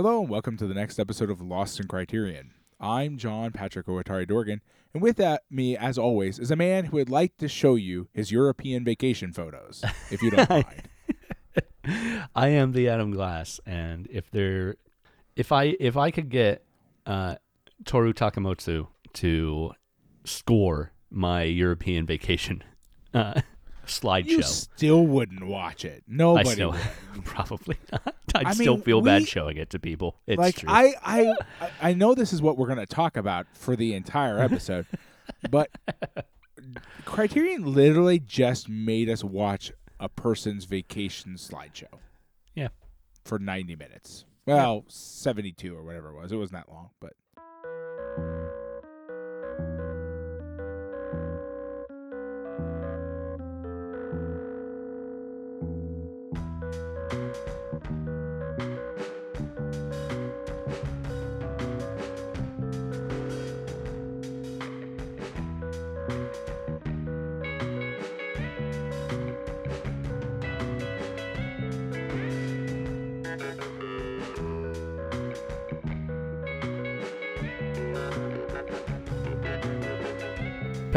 Hello and welcome to the next episode of Lost in Criterion. I'm John Patrick Owatari Dorgan, and with that, me, as always, is a man who would like to show you his European vacation photos, if you don't mind. I am the Adam Glass, and if there, if I if I could get uh, Toru Takemitsu to score my European vacation uh, slideshow, You still wouldn't watch it. Nobody I still would. probably not. I'd I still mean, feel we- bad showing it to people. It's like true. I, I, I- I know this is what we're going to talk about for the entire episode, but Criterion literally just made us watch a person's vacation slideshow. Yeah. For 90 minutes. Well, 72 or whatever it was. It wasn't that long, but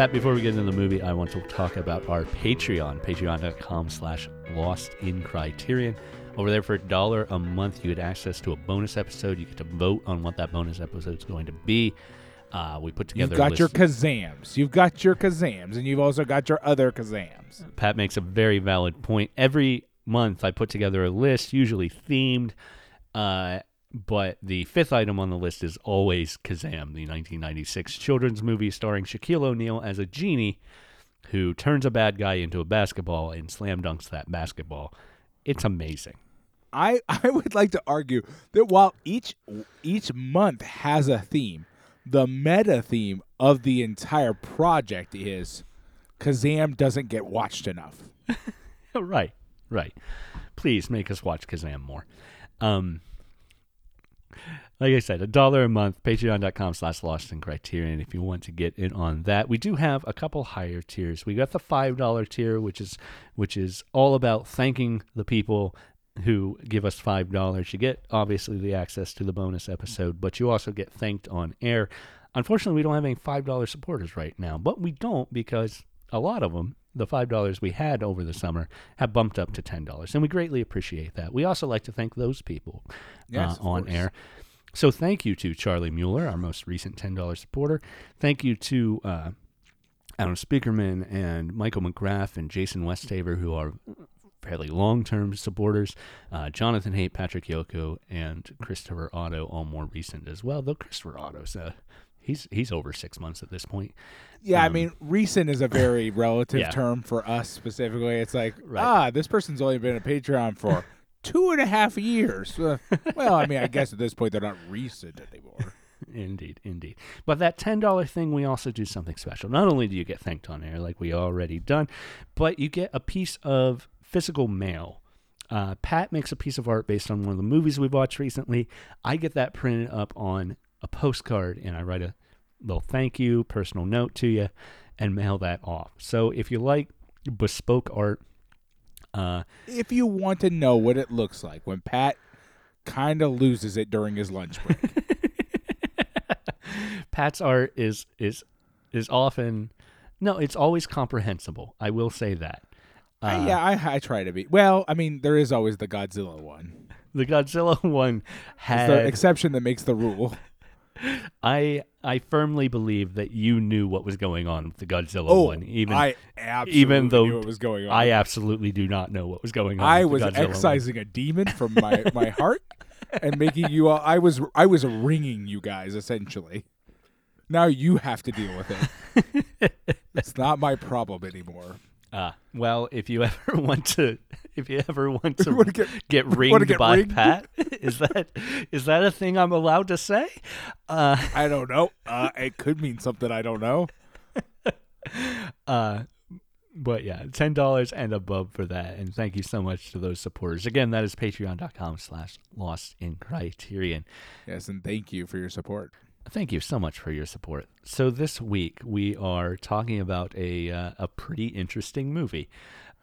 Pat, before we get into the movie, I want to talk about our Patreon, patreon.com slash lost in criterion. Over there for a dollar a month, you get access to a bonus episode. You get to vote on what that bonus episode is going to be. Uh, we put together you've got your Kazams. You've got your Kazams, and you've also got your other Kazams. Pat makes a very valid point. Every month, I put together a list, usually themed, uh, but the fifth item on the list is always Kazam, the 1996 children's movie starring Shaquille O'Neal as a genie who turns a bad guy into a basketball and slam dunks that basketball. It's amazing. I, I would like to argue that while each each month has a theme, the meta theme of the entire project is Kazam doesn't get watched enough. right, right. Please make us watch Kazam more. Um, like I said, a dollar a month, patreon.com slash lost in criterion if you want to get in on that. We do have a couple higher tiers. We got the five dollar tier, which is which is all about thanking the people who give us five dollars. You get obviously the access to the bonus episode, but you also get thanked on air. Unfortunately, we don't have any five dollar supporters right now, but we don't because a lot of them, the five dollars we had over the summer, have bumped up to ten dollars, and we greatly appreciate that. We also like to thank those people Yes, uh, on course. air. So thank you to Charlie Mueller, our most recent ten dollars supporter. Thank you to uh, Adam Speakerman and Michael McGrath and Jason Westhaver, who are fairly long-term supporters. Uh, Jonathan Haight, Patrick Yoko, and Christopher Otto, all more recent as well. Though Christopher Otto's uh, he's he's over six months at this point. Yeah, I Um, mean, recent is a very relative Yeah. term for us specifically. It's like, Right. ah, this person's only been a Patreon for two and a half years. Uh, well, I mean, I guess at this point they're not recent anymore. Indeed, indeed. But that ten dollar thing, we also do something special. Not only do you get thanked on air, like we already done, but you get a piece of physical mail. Uh, Pat makes a piece of art based on one of the movies we watched recently. I get that printed up on a postcard, and I write a little thank you, personal note to you, and mail that off. So if you like bespoke art, uh, if you want to know what it looks like when Pat kind of loses it during his lunch break. Pat's art is is is often no, it's always comprehensible. I will say that. I- Uh, yeah, I, I try to be. Well, I mean, there is always the Godzilla one. The Godzilla one It's had the exception that makes the rule. I I firmly believe that you knew what was going on with the Godzilla Oh, one. Even I absolutely even though knew what was going on. I absolutely do not know what was going on. I with was the Godzilla one. excising a demon from my, my heart and making you all. I was I was ringing you guys essentially. Now you have to deal with it. it's not my problem anymore. Ah, well, if you ever want to, if you ever want to wanna get- get, wanna ringed get by ringed? Pat, is that is that a thing I'm allowed to say? Uh, I don't know. Uh, it could mean something I don't know. uh, but yeah, ten dollars and above for that, and thank you so much to those supporters. Again, that is Patreon.com/slash Lost in Criterion. Yes, and thank you for your support. Thank you so much for your support. So this week we are talking about a uh, a pretty interesting movie.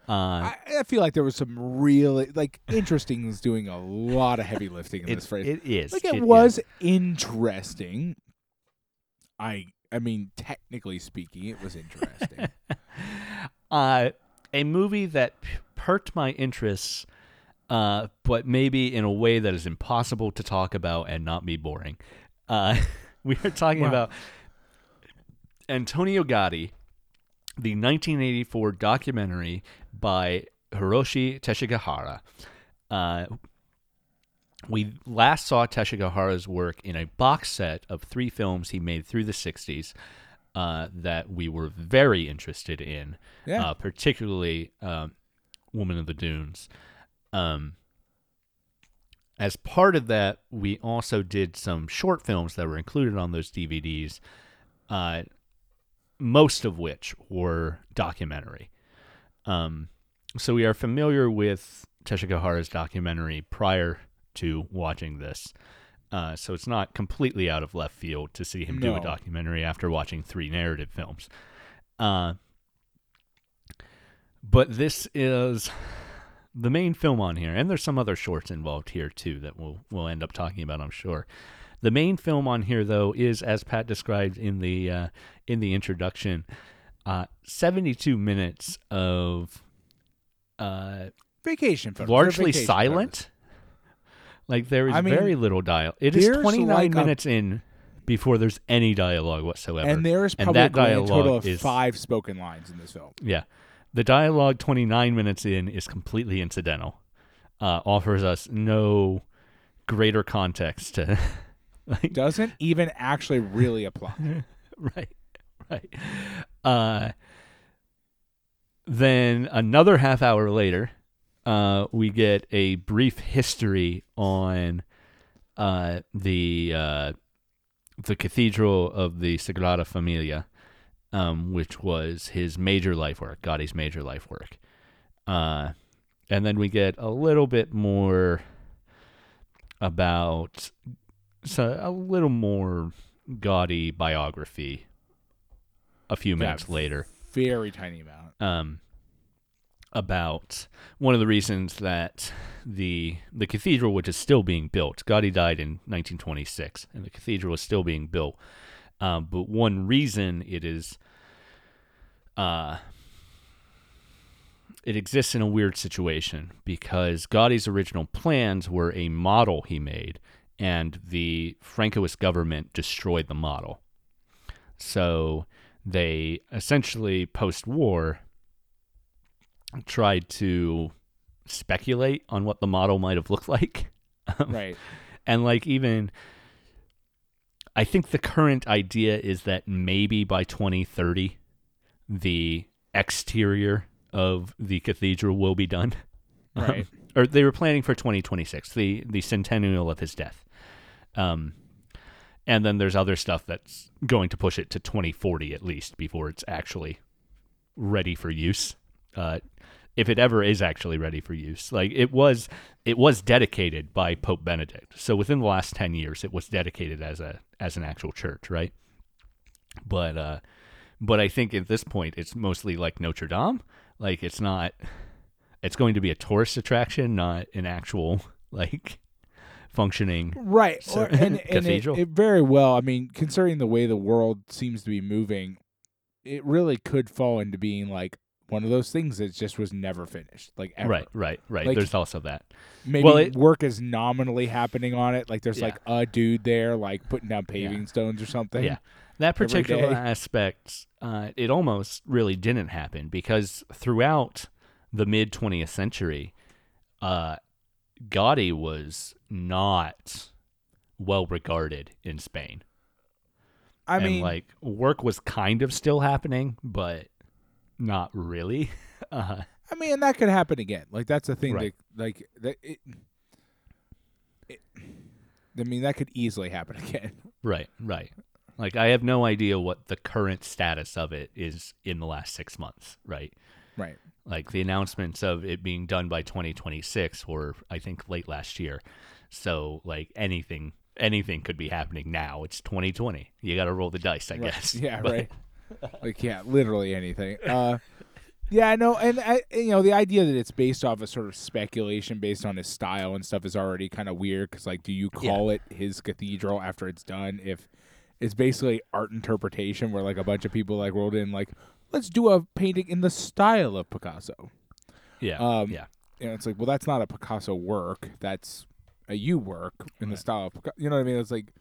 Uh, I, I feel like there was some really like interesting was doing a lot of heavy lifting in it, this phrase. it is. like it was interesting. I I mean, technically speaking, it was interesting. uh, a movie that p- perked my interests, uh, but maybe in a way that is impossible to talk about and not be boring. Uh, we are talking Wow. about Antonio Gaudi, the 1984 documentary by Hiroshi Teshigahara. Uh, we last saw Teshigahara's work in a box set of three films he made through the 60s uh, that we were very interested in, Yeah. uh, particularly um, Woman of the Dunes. Um, as part of that, we also did some short films that were included on those DVDs, uh, most of which were documentary. Um, so we are familiar with Teshigahara's documentary prior to watching this. Uh, so it's not completely out of left field to see him do a documentary after watching three narrative films. Uh, but this is the main film on here, and there's some other shorts involved here too that we'll we'll end up talking about, I'm sure. The main film on here, though, is as Pat described in the uh, in the introduction, uh, 72 minutes of uh, vacation film. largely vacation silent. Like there is I mean, very little dialogue. It is 29 like a- minutes in before there's any dialogue whatsoever. And there is And probably that a total of is- five spoken lines in this film. Yeah. The dialogue 29 minutes in is completely incidental. Uh, offers us no greater context to like Doesn't even actually really apply. right right uh then another half hour later uh we get a brief history on uh the uh the cathedral of the Sagrada Familia um which was his major life work Gaudi's major life work. Uh and then we get a little bit more about so a little more Gaudi biography a few minutes Yeah. later Very tiny amount. um, about one of the reasons that the the cathedral, which is still being built, Gaudi died in 1926, and the cathedral is still being built. Um, but one reason it is, uh, it exists in a weird situation because Gaudi's original plans were a model he made, and the Francoist government destroyed the model. So they essentially post-war tried to speculate on what the model might have looked like Um, Right. and like even i think the current idea is that maybe by 2030 the exterior of the cathedral will be done Right. or they were planning for 2026 the the centennial of his death um and then there's other stuff that's going to push it to 2040 at least before it's actually ready for use. Uh if it ever is actually ready for use like it was it was dedicated by pope benedict. So within the last 10 years it was dedicated as a as an actual church right? But uh but i think at this point it's mostly like notre dame. Like it's not it's going to be a tourist attraction not an actual like functioning Right. So- Or, and and it, Cathedral. it very well, I mean, considering the way the world seems to be moving, it really could fall into being like one of those things that just was never finished. Like ever. right right right Like- there's also that Maybe Well, it- work is nominally happening on it. Like there's Yeah. like a dude there like putting down paving stones or something. Yeah. that particular aspect uh, it almost really didn't happen because throughout the mid 20th century uh, Gaudi was not well regarded in Spain I and mean, like work was kind of still happening but not really uh, I mean, and that could happen again. Like that's the thing. Right. That, like that. It, it, I mean, that could easily happen again. Right, right. Like I have no idea what the current status of it is in the last six months, right? Right. Like the announcements of it being done by 2026 were, I think, late last year. So like anything, anything could be happening now. It's 2020. You got to roll the dice, I Right. guess. Yeah. But- right. like yeah, literally anything. Uh, Yeah, no, and I, you know the idea that it's based off a sort of speculation based on his style and stuff is already kind of weird. Because like, do you call it his cathedral after it's done? If it's basically art interpretation, where like a bunch of people like rolled in like, let's do a painting in the style of Picasso. Yeah, Um, yeah, know, it's like, well, that's not a Picasso work. That's a you work in the style of Picasso. You know what I mean? It's like,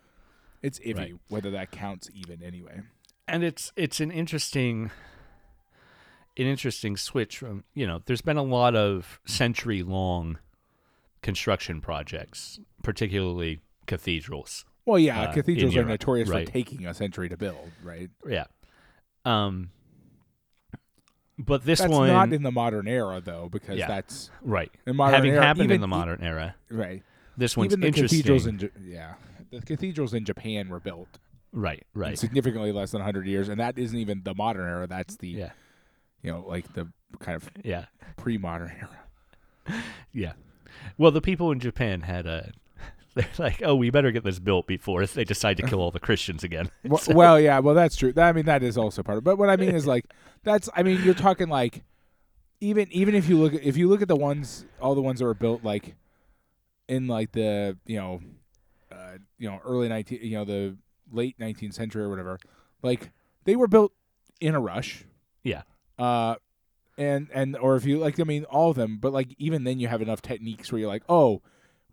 it's iffy Right. whether that counts even anyway. and it's it's an interesting an interesting switch from you know there's been a lot of century long construction projects particularly cathedrals Well, yeah, Uh, cathedrals are Europe, notorious right. for taking a century to build, right? yeah um but this that's one not in the modern era though, because Yeah. that's right in modern having era. happened even, in the modern era right? this one's even the interesting cathedrals in yeah, the cathedrals in Japan were built right right significantly less than 100 years, and that isn't even the modern era. That's the yeah you know like the kind of yeah pre-modern era. Yeah. Well, the people in Japan had a. They're like, oh, we better get this built before they decide to kill all the Christians again. Well, well, yeah, well, that's true. I mean, that is also part of. it. But what I mean is like that's. I mean, you're talking like even even if you look at if you look at the ones all the ones that were built like in like the you know uh, you know early 19 you know the late 19th century or whatever like they were built in a rush Yeah. uh and and or if you like i mean all of them but like even then you have enough techniques where you're like oh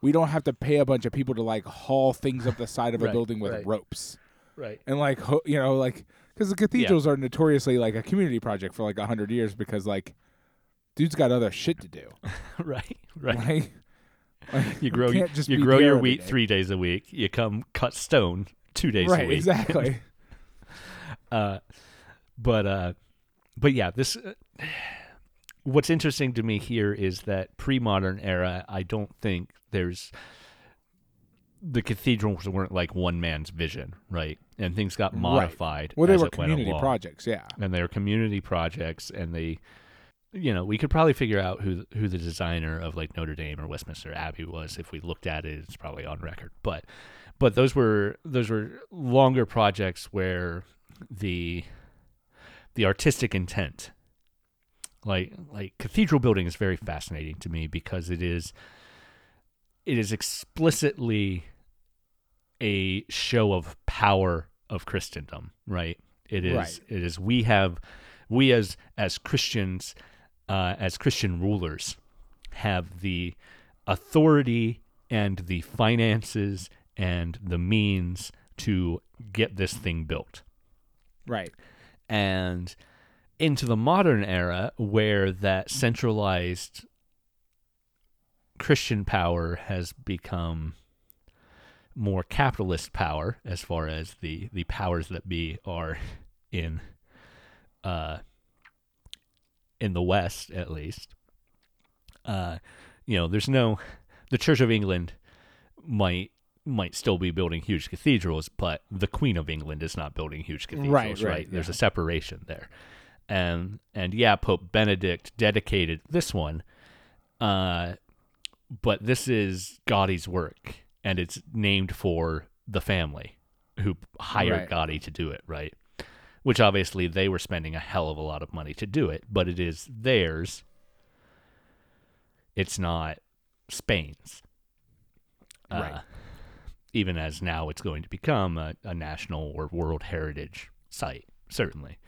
we don't have to pay a bunch of people to like haul things up the side of a Right, building with right. ropes Right. and like ho- you know like because the cathedrals are notoriously like a community project for like a hundred years because like dude's got other shit to do Right. Right. like, like, You grow just you grow your wheat day. three days a week. You come cut stone two days a right week. exactly Uh, but uh, but yeah, this. Uh, what's interesting to me here is that pre-modern era. I don't think there's the cathedrals weren't like one man's vision, right? And things got Right. modified. well they were it community projects yeah and they were community projects and they you know we could probably figure out who who the designer of like Notre Dame or Westminster Abbey was if we looked at it it's probably on record but but those were those were longer projects where the the artistic intent like like cathedral building is very fascinating to me because it is it is explicitly a show of power of Christendom, right? It is Right. it is we have we as as Christians uh, as Christian rulers have the authority and the finances and the means to get this thing built right and into the modern era where that centralized Christian power has become more capitalist power as far as the the powers that be are in uh in the west at least. Uh you know there's no the church of england might might still be building huge cathedrals but the queen of england is not building huge cathedrals Right, right, right, there's yeah. a separation there. And and yeah pope benedict dedicated this one uh but this is Gaudi's work, and it's named for the family who hired Right. Gaudi to do it, right? Which obviously they were spending a hell of a lot of money to do it, but it is theirs. It's not Spain's. Uh, Right. even as now it's going to become a, a national or world heritage site, certainly,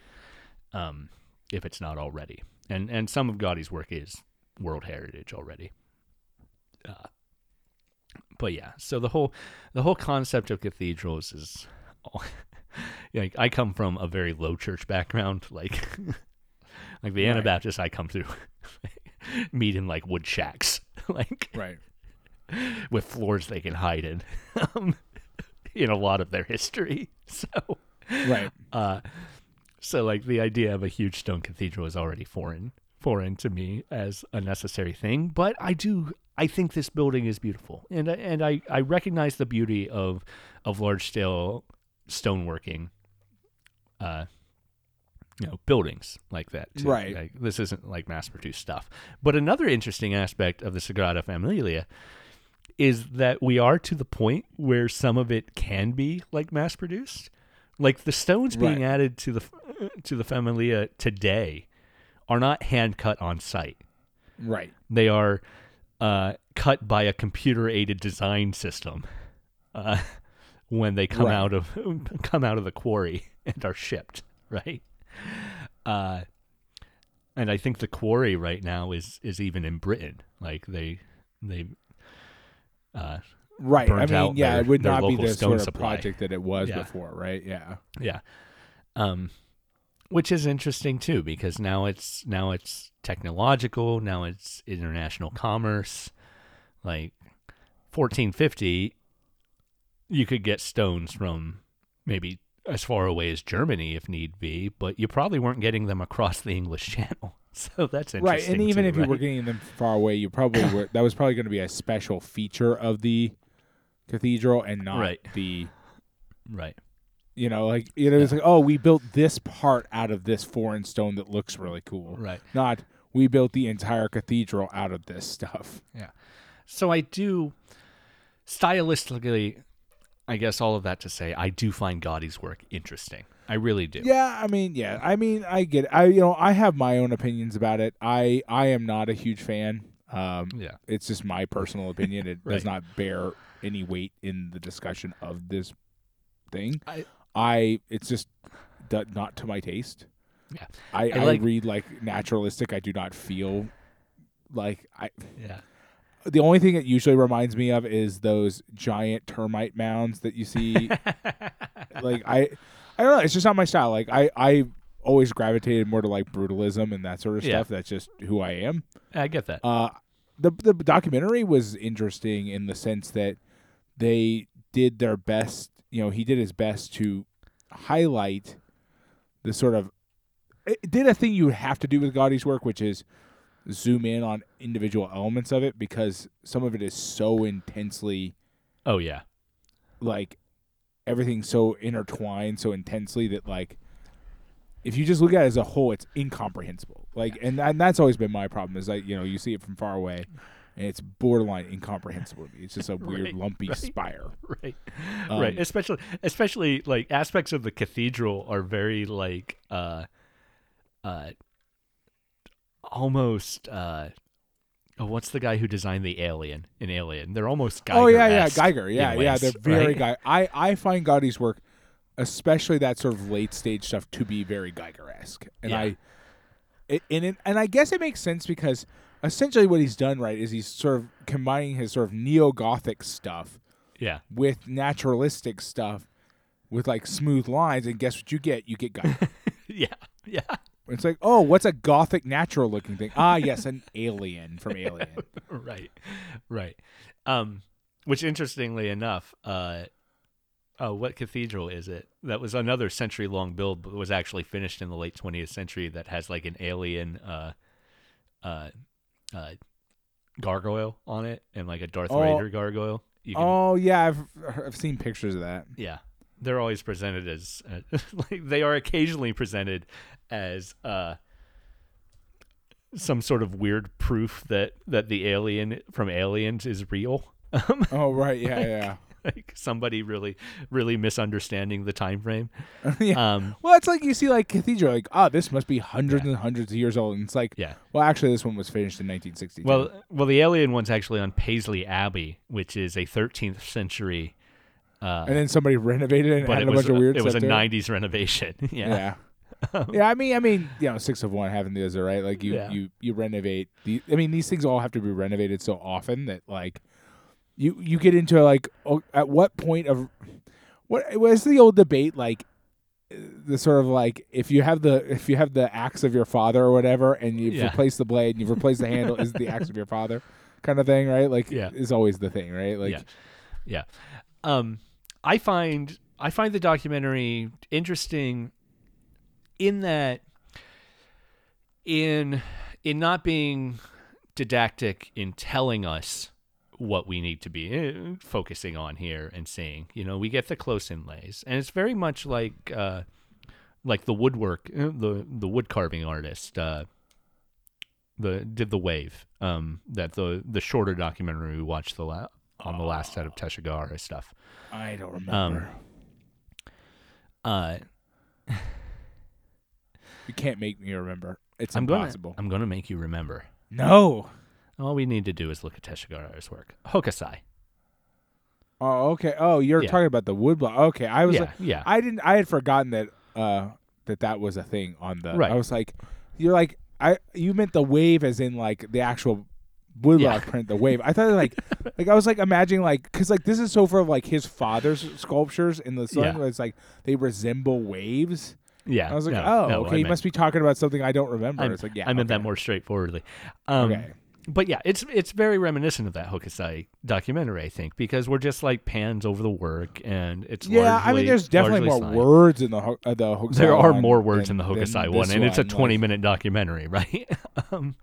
um, if it's not already. And and some of Gaudi's work is world heritage already. Uh, but yeah, so the whole the whole concept of cathedrals is, like I come from a very low church background, like like the Right. Anabaptists I come through meet in like wood shacks, like right with floors they can hide in, um, in a lot of their history. So right uh, so like the idea of a huge stone cathedral is already foreign foreign to me as a necessary thing, but I do I think this building is beautiful, and I- and I I recognize the beauty of of large scale stoneworking. Uh, you know, buildings like that. Too. Right. Like, this isn't like mass produced stuff. But another interesting aspect of the Sagrada Familia is that we are to the point where some of it can be like mass produced. Like the stones being Right. added to the to the Familia today are not hand cut on site. Right. They are uh, cut by a computer aided design system uh, when they come Right. out of come out of the quarry and are shipped. Right. Uh, and I think the quarry right now is is even in Britain. Like they they uh, Right. I mean, yeah, their- it would not be the sort of supply. project that it was Yeah. before, right? Yeah. Yeah. Um which is interesting too because now it's now it's technological, now it's international commerce. Like 1450 you could get stones from maybe as far away as Germany if need be, but you probably weren't getting them across the English Channel. So that's interesting. Right. And even too, if you were getting them far away, you probably were that was probably going to be a special feature of the cathedral and not Right. the right. You know, like you know, it's like, oh, we built this part out of this foreign stone that looks really cool. Right. Not we built the entire cathedral out of this stuff. Yeah. So I do stylistically I guess all of that to say I do find Gaudi's work interesting. I really do. Yeah, I mean, yeah, I mean, I get it. I you know, I have my own opinions about it. I I am not a huge fan. Um, Yeah. it's just my personal opinion. It Right. does not bear any weight in the discussion of this thing. I- I it's just not to my taste. Yeah. I, I I, read like naturalistic. I do not feel like I. Yeah. The only thing it usually reminds me of is those giant termite mounds that you see. like I, I don't know. It's just not my style. Like I, I always gravitated more to like brutalism and that sort of Yeah. stuff. That's just who I am. I get that. Uh, the the documentary was interesting in the sense that they did their best. You know, he did his best to highlight the sort of it did a thing you have to do with Gaudi's work, which is zoom in on individual elements of it because some of it is so intensely Oh yeah. like everything's so intertwined so intensely that like if you just look at it as a whole it's incomprehensible. Like and, and that's always been my problem is like you know you see it from far away and it's borderline incomprehensible to me. it's just a weird Right, lumpy right. spire Right. Um, right. Especially especially like aspects of the cathedral are very like uh uh almost uh oh, what's the guy who designed the alien in Alien? They're almost Giger. oh yeah yeah giger yeah yeah ways, they're very right? Giger. i i find Gaudi's work especially that sort of late stage stuff to be very giger-esque and Yeah. i it, and it, and i guess it makes sense because essentially what he's done right is he's sort of combining his sort of neo-gothic stuff Yeah. with naturalistic stuff with like smooth lines and guess what you get you get Giger. Yeah. Yeah. it's like oh what's a gothic natural looking thing ah yes an alien from alien right. Right. Um which interestingly enough, uh Oh, what cathedral is it? That was another century long build, but was actually finished in the late 20th century. That has like an alien, uh, uh, uh, gargoyle on it, and like a Darth Oh. Vader gargoyle. You can, oh yeah I've I've seen pictures of that yeah, they're always presented as uh, like they are occasionally presented as uh, some sort of weird proof that that the alien from Aliens is real. Um, oh right yeah yeah like somebody really really misunderstanding the time frame. yeah Um, well it's like you see like cathedral like oh this must be hundreds and hundreds of years old and it's like yeah. well actually this one was finished in 1960. Well, well, the alien one's actually on Paisley Abbey, which is a 13th century. Uh, and then somebody renovated it and but added it a was a, of weird it was a stuff to 90s renovation. yeah. Yeah. yeah, I mean, I mean, you know, six of one, having the other, right? Like you, Yeah. you, you renovate. The, I mean, these things all have to be renovated so often that like you, you get into like, at what point of what was the old debate like? The sort of like if you have the if you have the axe of your father or whatever, and you've Yeah. replaced the blade and you've replaced the handle, is the axe of your father, kind of thing, right? Like, Yeah. is always the thing, right? Like, yeah, yeah. Um, I find I find the documentary interesting in that in in not being didactic in telling us what we need to be uh, focusing on here and seeing. You know, we get the close inlays, and it's very much like uh, like the woodwork, uh, the the wood carving artist. Uh, the did the wave um that the the shorter documentary we watched the la- on the last set of Teshigahara stuff. I don't remember. Um, Uh you can't make me remember. I'm impossible. gonna I'm gonna make you remember. no. All we need to do is look at Teshigahara's work. Hokusai. Oh, okay. Oh, you're Yeah. talking about the woodblock. Okay, I was Yeah, like, yeah. I didn't. I had forgotten that uh that that was a thing on the. Right. I was like, you're like I. You meant the wave as in like the actual woodblock Yeah. print, the wave. I thought like like I was like imagining like because like this is so for like his father's sculptures in the sun. Yeah. Where it's like they resemble waves. Yeah. I was like, no, oh, no, okay. I you meant- must be talking about something I don't remember. I, it's like yeah, I meant that more straightforwardly. Um, Okay. But yeah, it's it's very reminiscent of that Hokusai documentary, I think, because we're just like pans over the work, and it's Yeah, I mean, there's definitely more largely silent. words in the Ho- uh, the Hokusai There are more words than- in the Hokusai one, and it's a 20 Like- minute documentary, right? um,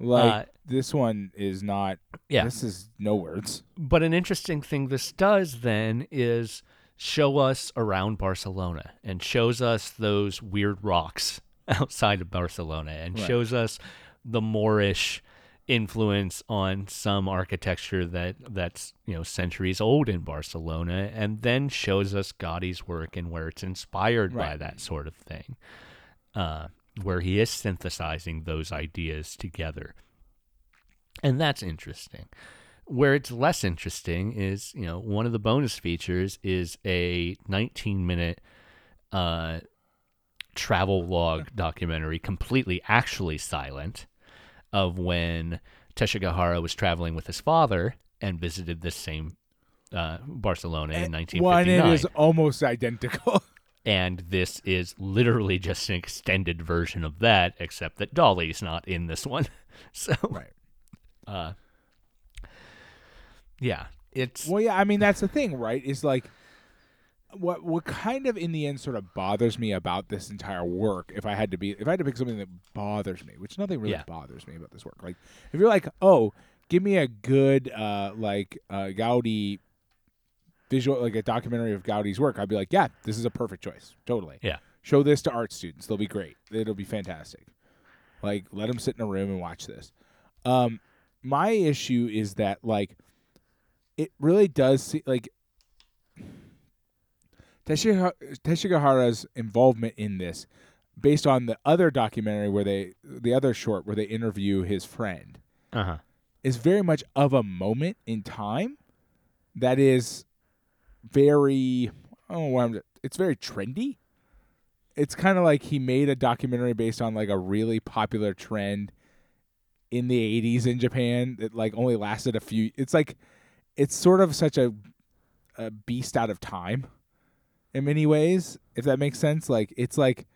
Like Uh, this one is not. yeah, This is no words. But an interesting thing this does then is show us around Barcelona and shows us those weird rocks outside of Barcelona and Right. shows us the Moorish influence on some architecture that that's you know centuries old in Barcelona and then shows us Gaudi's work and where it's inspired by that sort of thing uh, where he is synthesizing those ideas together. And that's interesting. Where it's less interesting is, you know, one of the bonus features is a 19 minute uh, travel log documentary, completely actually silent, of when Teshigahara was traveling with his father and visited this same uh, Barcelona in 1959. One, 1959. it is almost identical. and this is literally just an extended version of that, except that Dolly's not in this one. so, right. uh, yeah, it's Well, yeah. I mean, that's the thing, right? Is like what what kind of in the end sort of bothers me about this entire work. If I had to be, if I had to pick something that bothers me, which nothing really Yeah. bothers me about this work. Like if you're like, oh, give me a good uh like uh Gaudi visual, like a documentary of Gaudi's work, I'd be like, yeah, this is a perfect choice. Totally. Yeah. Show this to art students; they'll be great. It'll be fantastic. Like, let them sit in a room and watch this. Um, my issue is that like it really does see like Teshigahara's involvement in this based on the other documentary where they the other short where they interview his friend uh huh. is very much of a moment in time that is very I don't know what I'm it's very trendy. It's kind of like he made a documentary based on like a really popular trend in the 80s in Japan that like only lasted a few it's like it's sort of such a a beast out of time in many ways if that makes sense like it's like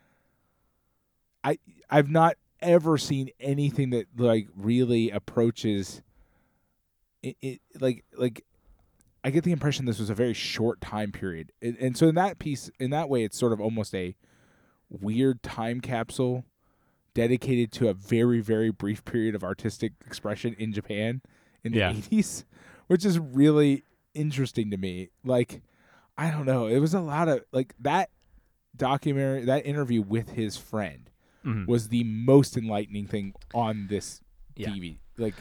I I've not ever seen anything that like really approaches it, it like like I get the impression this was a very short time period, and, and so in that piece, in that way, it's sort of almost a weird time capsule dedicated to a very very brief period of artistic expression in Japan in the Yeah. eighties, which is really interesting to me. Like, I don't know, it was a lot of like that documentary, that interview with his friend Mhm. was the most enlightening thing on this Yeah. TV, like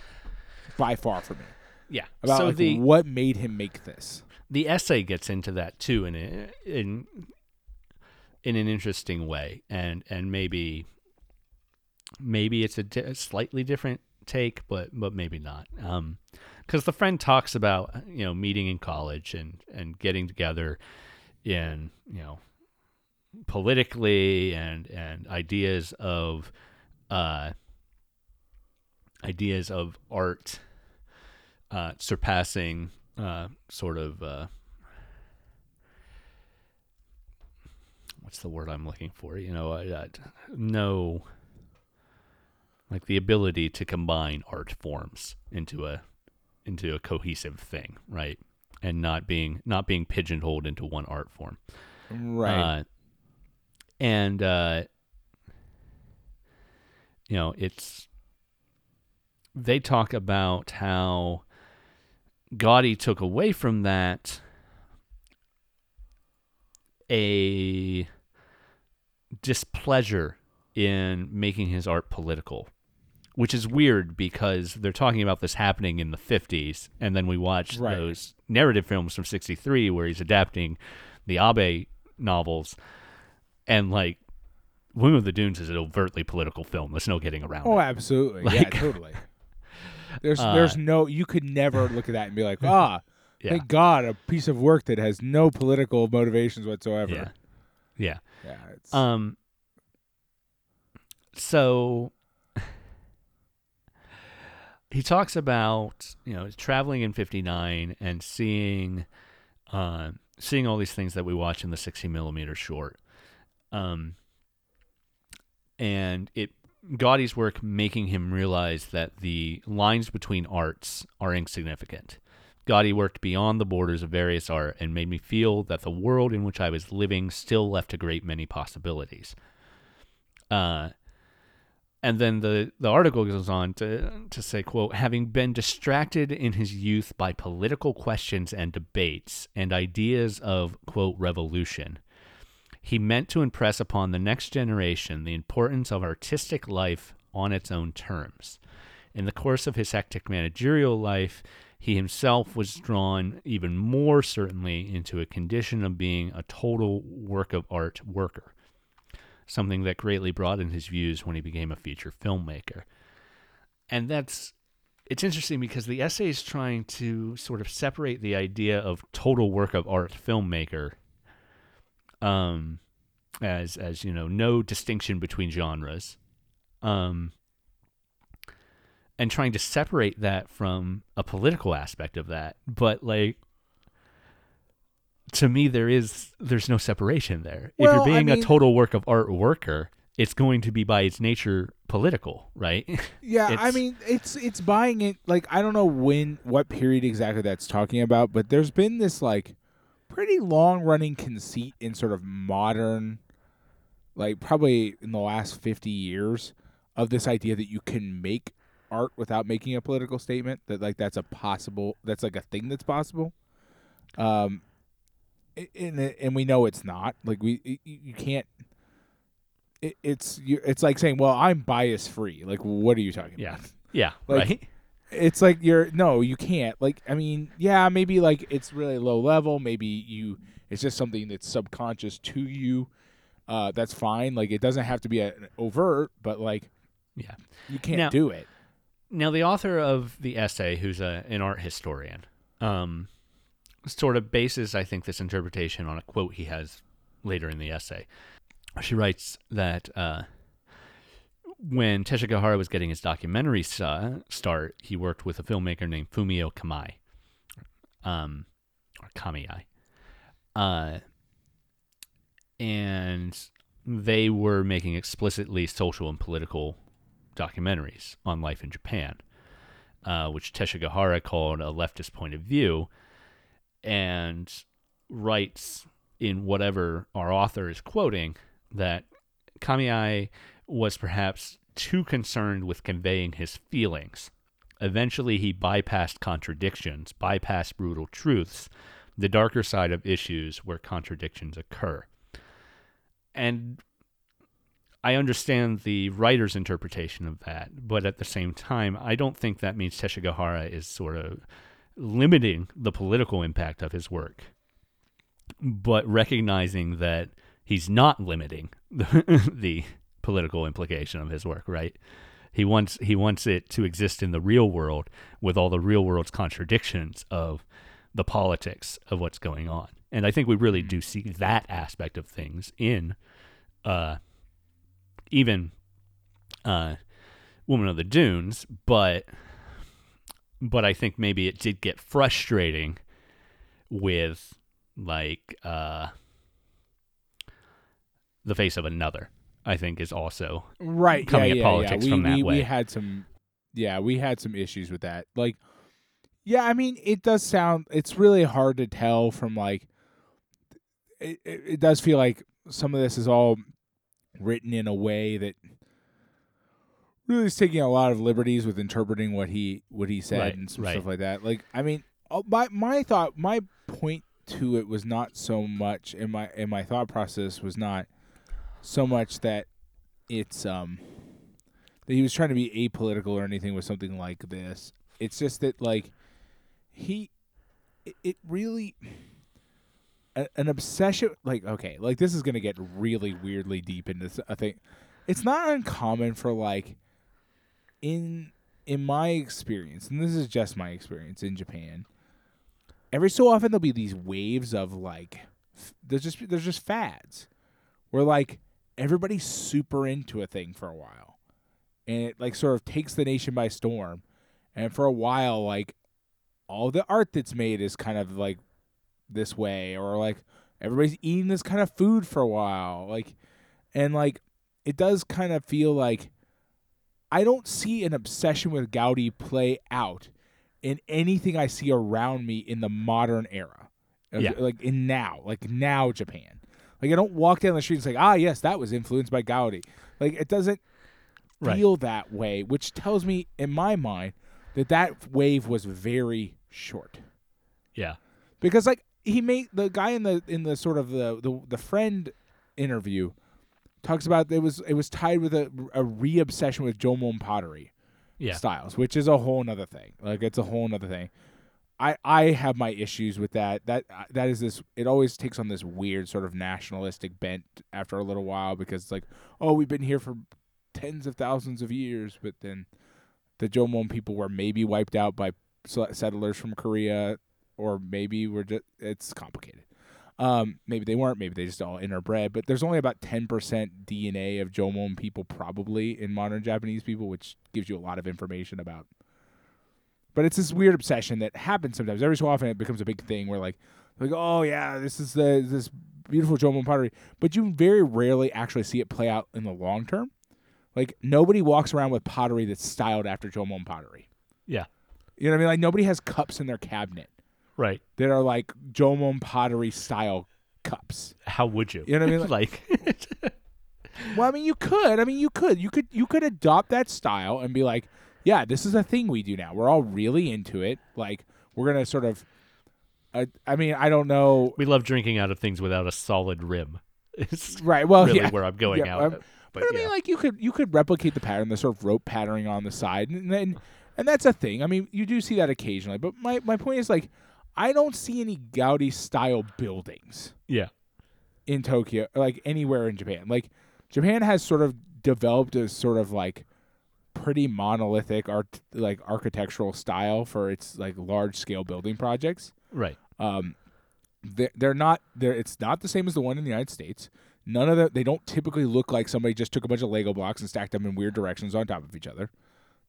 by far for me. Yeah. About so like, the what made him make this. the essay gets into that too in a, in in an interesting way, and and maybe maybe it's a, di- a slightly different take, but but maybe not. Um, because the friend talks about you know meeting in college and and getting together in you know politically and and ideas of uh ideas of art uh surpassing uh sort of uh what's the word I'm looking for? You know uh, uh, no like the ability to combine art forms into a into a cohesive thing right and not being not being pigeonholed into one art form Right. uh, and uh, you know, it's they talk about how Gaudi took away from that a displeasure in making his art political. Which is weird because they're talking about this happening in the 50s, and then we watch Right. those narrative films from 63 where he's adapting the Abe novels and like Women of the Dunes is an overtly political film. There's no getting around Oh, it. absolutely. yeah, totally. There's Uh, there's no you could never look at that and be like, ah, Yeah. thank God, a piece of work that has no political motivations whatsoever. Yeah. Yeah. Yeah, it's, Um. So he talks about you know traveling in '59 and seeing, uh, seeing all these things that we watch in the 60 millimeter short, um, and it Gaudi's work making him realize that the lines between arts are insignificant. Gaudi worked beyond the borders of various art and made me feel that the world in which I was living still left a great many possibilities. Uh, and then the, the article goes on to, to say, quote, having been distracted in his youth by political questions and debates and ideas of, quote, revolution, he meant to impress upon the next generation the importance of artistic life on its own terms. In the course of his hectic managerial life, he himself was drawn even more certainly into a condition of being a total work of art worker, something that greatly broadened his views when he became a feature filmmaker. And that's it's interesting because the essay is trying to sort of separate the idea of total work of art filmmaker um as as you know no distinction between genres um and trying to separate that from a political aspect of that but like to me there is there's no separation there if you're I being a total work of art worker it's going to be by its nature political right Yeah, I mean, it's it's buying it. Like I don't know when, what period exactly that's talking about, but there's been this like pretty long running conceit in sort of modern, like probably in the last fifty years, of this idea that you can make art without making a political statement. That like that's a possible. That's like a thing that's possible. Um, and and we know it's not. Like we you can't. It, it's it's like saying, "Well, I'm bias free." Like, what are you talking yeah about? yeah Like, right It's like you're no, you can't. Like, I mean, yeah, maybe like it's really low level. Maybe you, it's just something that's subconscious to you. Uh, that's fine. Like, it doesn't have to be an overt, but like, yeah you can't Now- do it. Now, the author of the essay, who's a, an art historian, um, sort of bases, I think, this interpretation on a quote he has later in the essay. She writes that uh, when Teshigahara was getting his documentary sta- start, he worked with a filmmaker named Fumio Kamai, um, or Kamiai. Uh, and they were making explicitly social and political documentaries on life in Japan, uh, which Teshigahara called a leftist point of view, and writes in whatever our author is quoting that Kamiai was perhaps too concerned with conveying his feelings. Eventually, he bypassed contradictions, bypassed brutal truths, the darker side of issues where contradictions occur. And I understand the writer's interpretation of that, but at the same time, I don't think that means Teshigahara is sort of limiting the political impact of his work, but recognizing that he's not limiting the, the political implication of his work, right? He wants he wants it to exist in the real world with all the real world's contradictions of the politics of what's going on. And I think we really do see that aspect of things in uh even uh Woman of the Dunes, but but I think maybe it did get frustrating with like uh the face of another. I think is also Right. coming yeah, at yeah, politics yeah. We, from that we, way. We had some, yeah, we had some issues with that. Like, yeah, I mean, it does sound. It's really hard to tell from like. It, it, it does feel like some of this is all written in a way that really is taking a lot of liberties with interpreting what he what he said Right, and some right. stuff like that. Like, I mean, uh, my my thought, my point to it was not so much, in my in my thought process was not so much that it's um that he was trying to be apolitical or anything with something like this. It's just that like he it, it really a, an obsession like okay, like this is gonna get really weirdly deep into this, I think it's not uncommon for like in in my experience, and this is just my experience in Japan. Every so often there'll be these waves of like there's just there's just fads where like everybody's super into a thing for a while, and it like sort of takes the nation by storm, and for a while like all the art that's made is kind of like this way or like everybody's eating this kind of food for a while like and like it does kind of feel like I don't see an obsession with Gaudi play out in anything I see around me in the modern era. Yeah. Like in now, like now Japan. Like I don't walk down the street and say, ah, yes, that was influenced by Gaudi. Like it doesn't Right. feel that way, which tells me in my mind that that wave was very short Yeah. because like he made the guy in the in the sort of the the, the friend interview talks about it was it was tied with a, a re-obsession with Jomon pottery Yeah. styles which is a whole nother thing like it's a whole nother thing i i have my issues with that that uh, that is this it always takes on this weird sort of nationalistic bent after a little while because it's like oh we've been here for tens of thousands of years but then the Jomon people were maybe wiped out by settlers from Korea or maybe we're just it's complicated. Um, maybe they weren't. Maybe they just all interbred. But there's only about ten percent DNA of Jomon people probably in modern Japanese people, which gives you a lot of information about. But it's this weird obsession that happens sometimes. Every so often, it becomes a big thing where like, like oh yeah, this is the this beautiful Jomon pottery. But you very rarely actually see it play out in the long term. Like nobody walks around with pottery that's styled after Jomon pottery. Yeah. You know what I mean? Like nobody has cups in their cabinet Right. that are like Jomon pottery style cups. How would you? You know what I mean? like Well, I mean, you could. I mean, you could. You could. You could adopt that style and be like, yeah, this is a thing we do now. We're all really into it. Like, we're gonna sort of. Uh, I mean, I don't know. we love drinking out of things without a solid rim. It's Right. Well, really yeah. where I'm going Yeah, out. um, but But I mean, like you could you could replicate the pattern, the sort of rope patterning on the side, and then and that's a thing. I mean, you do see that occasionally. But my my point is like, I don't see any Gaudi style buildings yeah. in Tokyo, like anywhere in Japan. Like Japan has sort of developed a sort of like pretty monolithic art like architectural style for its like large scale building projects. Right. Um, they're, they're not they're it's not the same as the one in the United States. None of them they don't typically look like somebody just took a bunch of Lego blocks and stacked them in weird directions on top of each other.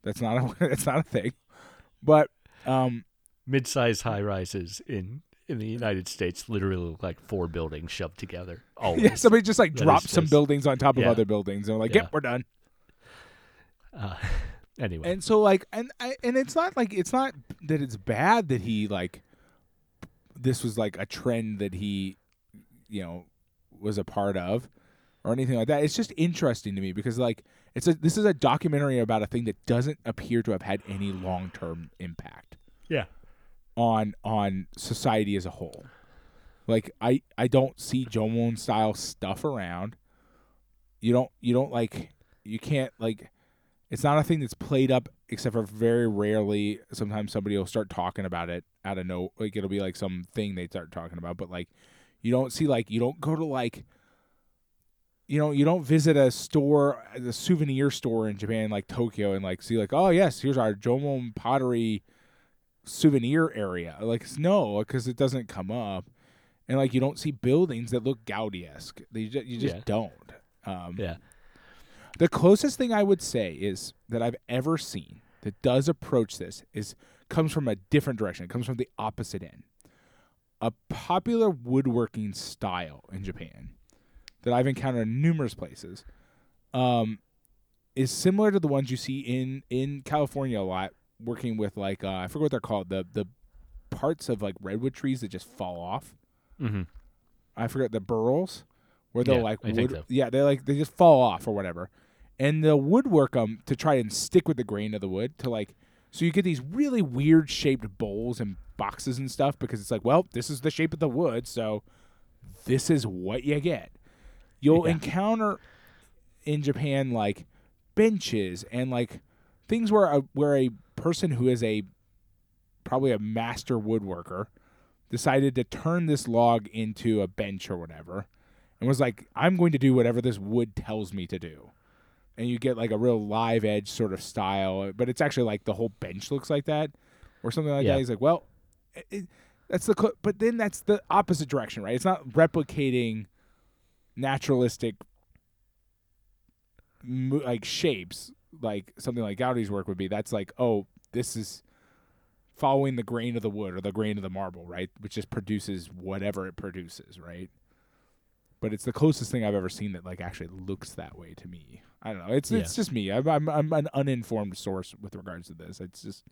That's not a that's not a thing. But um, Mid-size high rises in in the United States literally look like four buildings shoved together. Always. yeah, somebody just like That dropped some buildings on top of yeah. other buildings and they're like, Yeah. "Yep, we're done." Uh, anyway. And so like and I, and it's not like it's not that it's bad that he like this was like a trend that he you know was a part of or anything like that. It's just interesting to me because like it's a this is a documentary about a thing that doesn't appear to have had any long-term impact yeah. On on society as a whole. Like I I don't see Jomon style stuff around. You don't you don't like you can't like it's not a thing that's played up except for very rarely sometimes somebody will start talking about it out of no like it'll be like some thing they start talking about but like you don't see like you don't go to like you know you don't visit a store the souvenir store in Japan like Tokyo and like see like oh yes here's our Jomon pottery souvenir area. Like it's- no, because it doesn't come up, and like you don't see buildings that look Gaudi esque. You just, you just Yeah. don't. Um, Yeah. The closest thing I would say is that I've ever seen that does approach this is comes from a different direction. It comes from the opposite end. A popular woodworking style in Japan that I've encountered in numerous places um, is similar to the ones you see in in California a lot, working with like uh, I forget what they're called the the parts of like redwood trees that just fall off. Mm-hmm. I forget the burls where they're Yeah, like wood, so. yeah they like they just fall off or whatever, and they'll woodwork them to try and stick with the grain of the wood to like so you get these really weird shaped bowls and boxes and stuff because it's like well this is the shape of the wood so this is what you get. You'll Yeah. encounter in Japan like benches and like things where a where a person who is a probably a master woodworker decided to turn this log into a bench or whatever, and was like, "I'm going to do whatever this wood tells me to do." And you get like a real live edge sort of style, but it's actually like the whole bench looks like that, or something like Yeah. that. He's like, "Well, it, it- that's the cl- but then that's the opposite direction, right? It's not replicating naturalistic mo- like shapes like something like Gaudi's work would be. That's like, oh, this is following the grain of the wood or the grain of the marble, right? Which just produces whatever it produces, right? But it's the closest thing I've ever seen that like actually looks that way to me. I don't know. It's Yeah. it's just me. I'm, I'm I'm an uninformed source with regards to this. It's just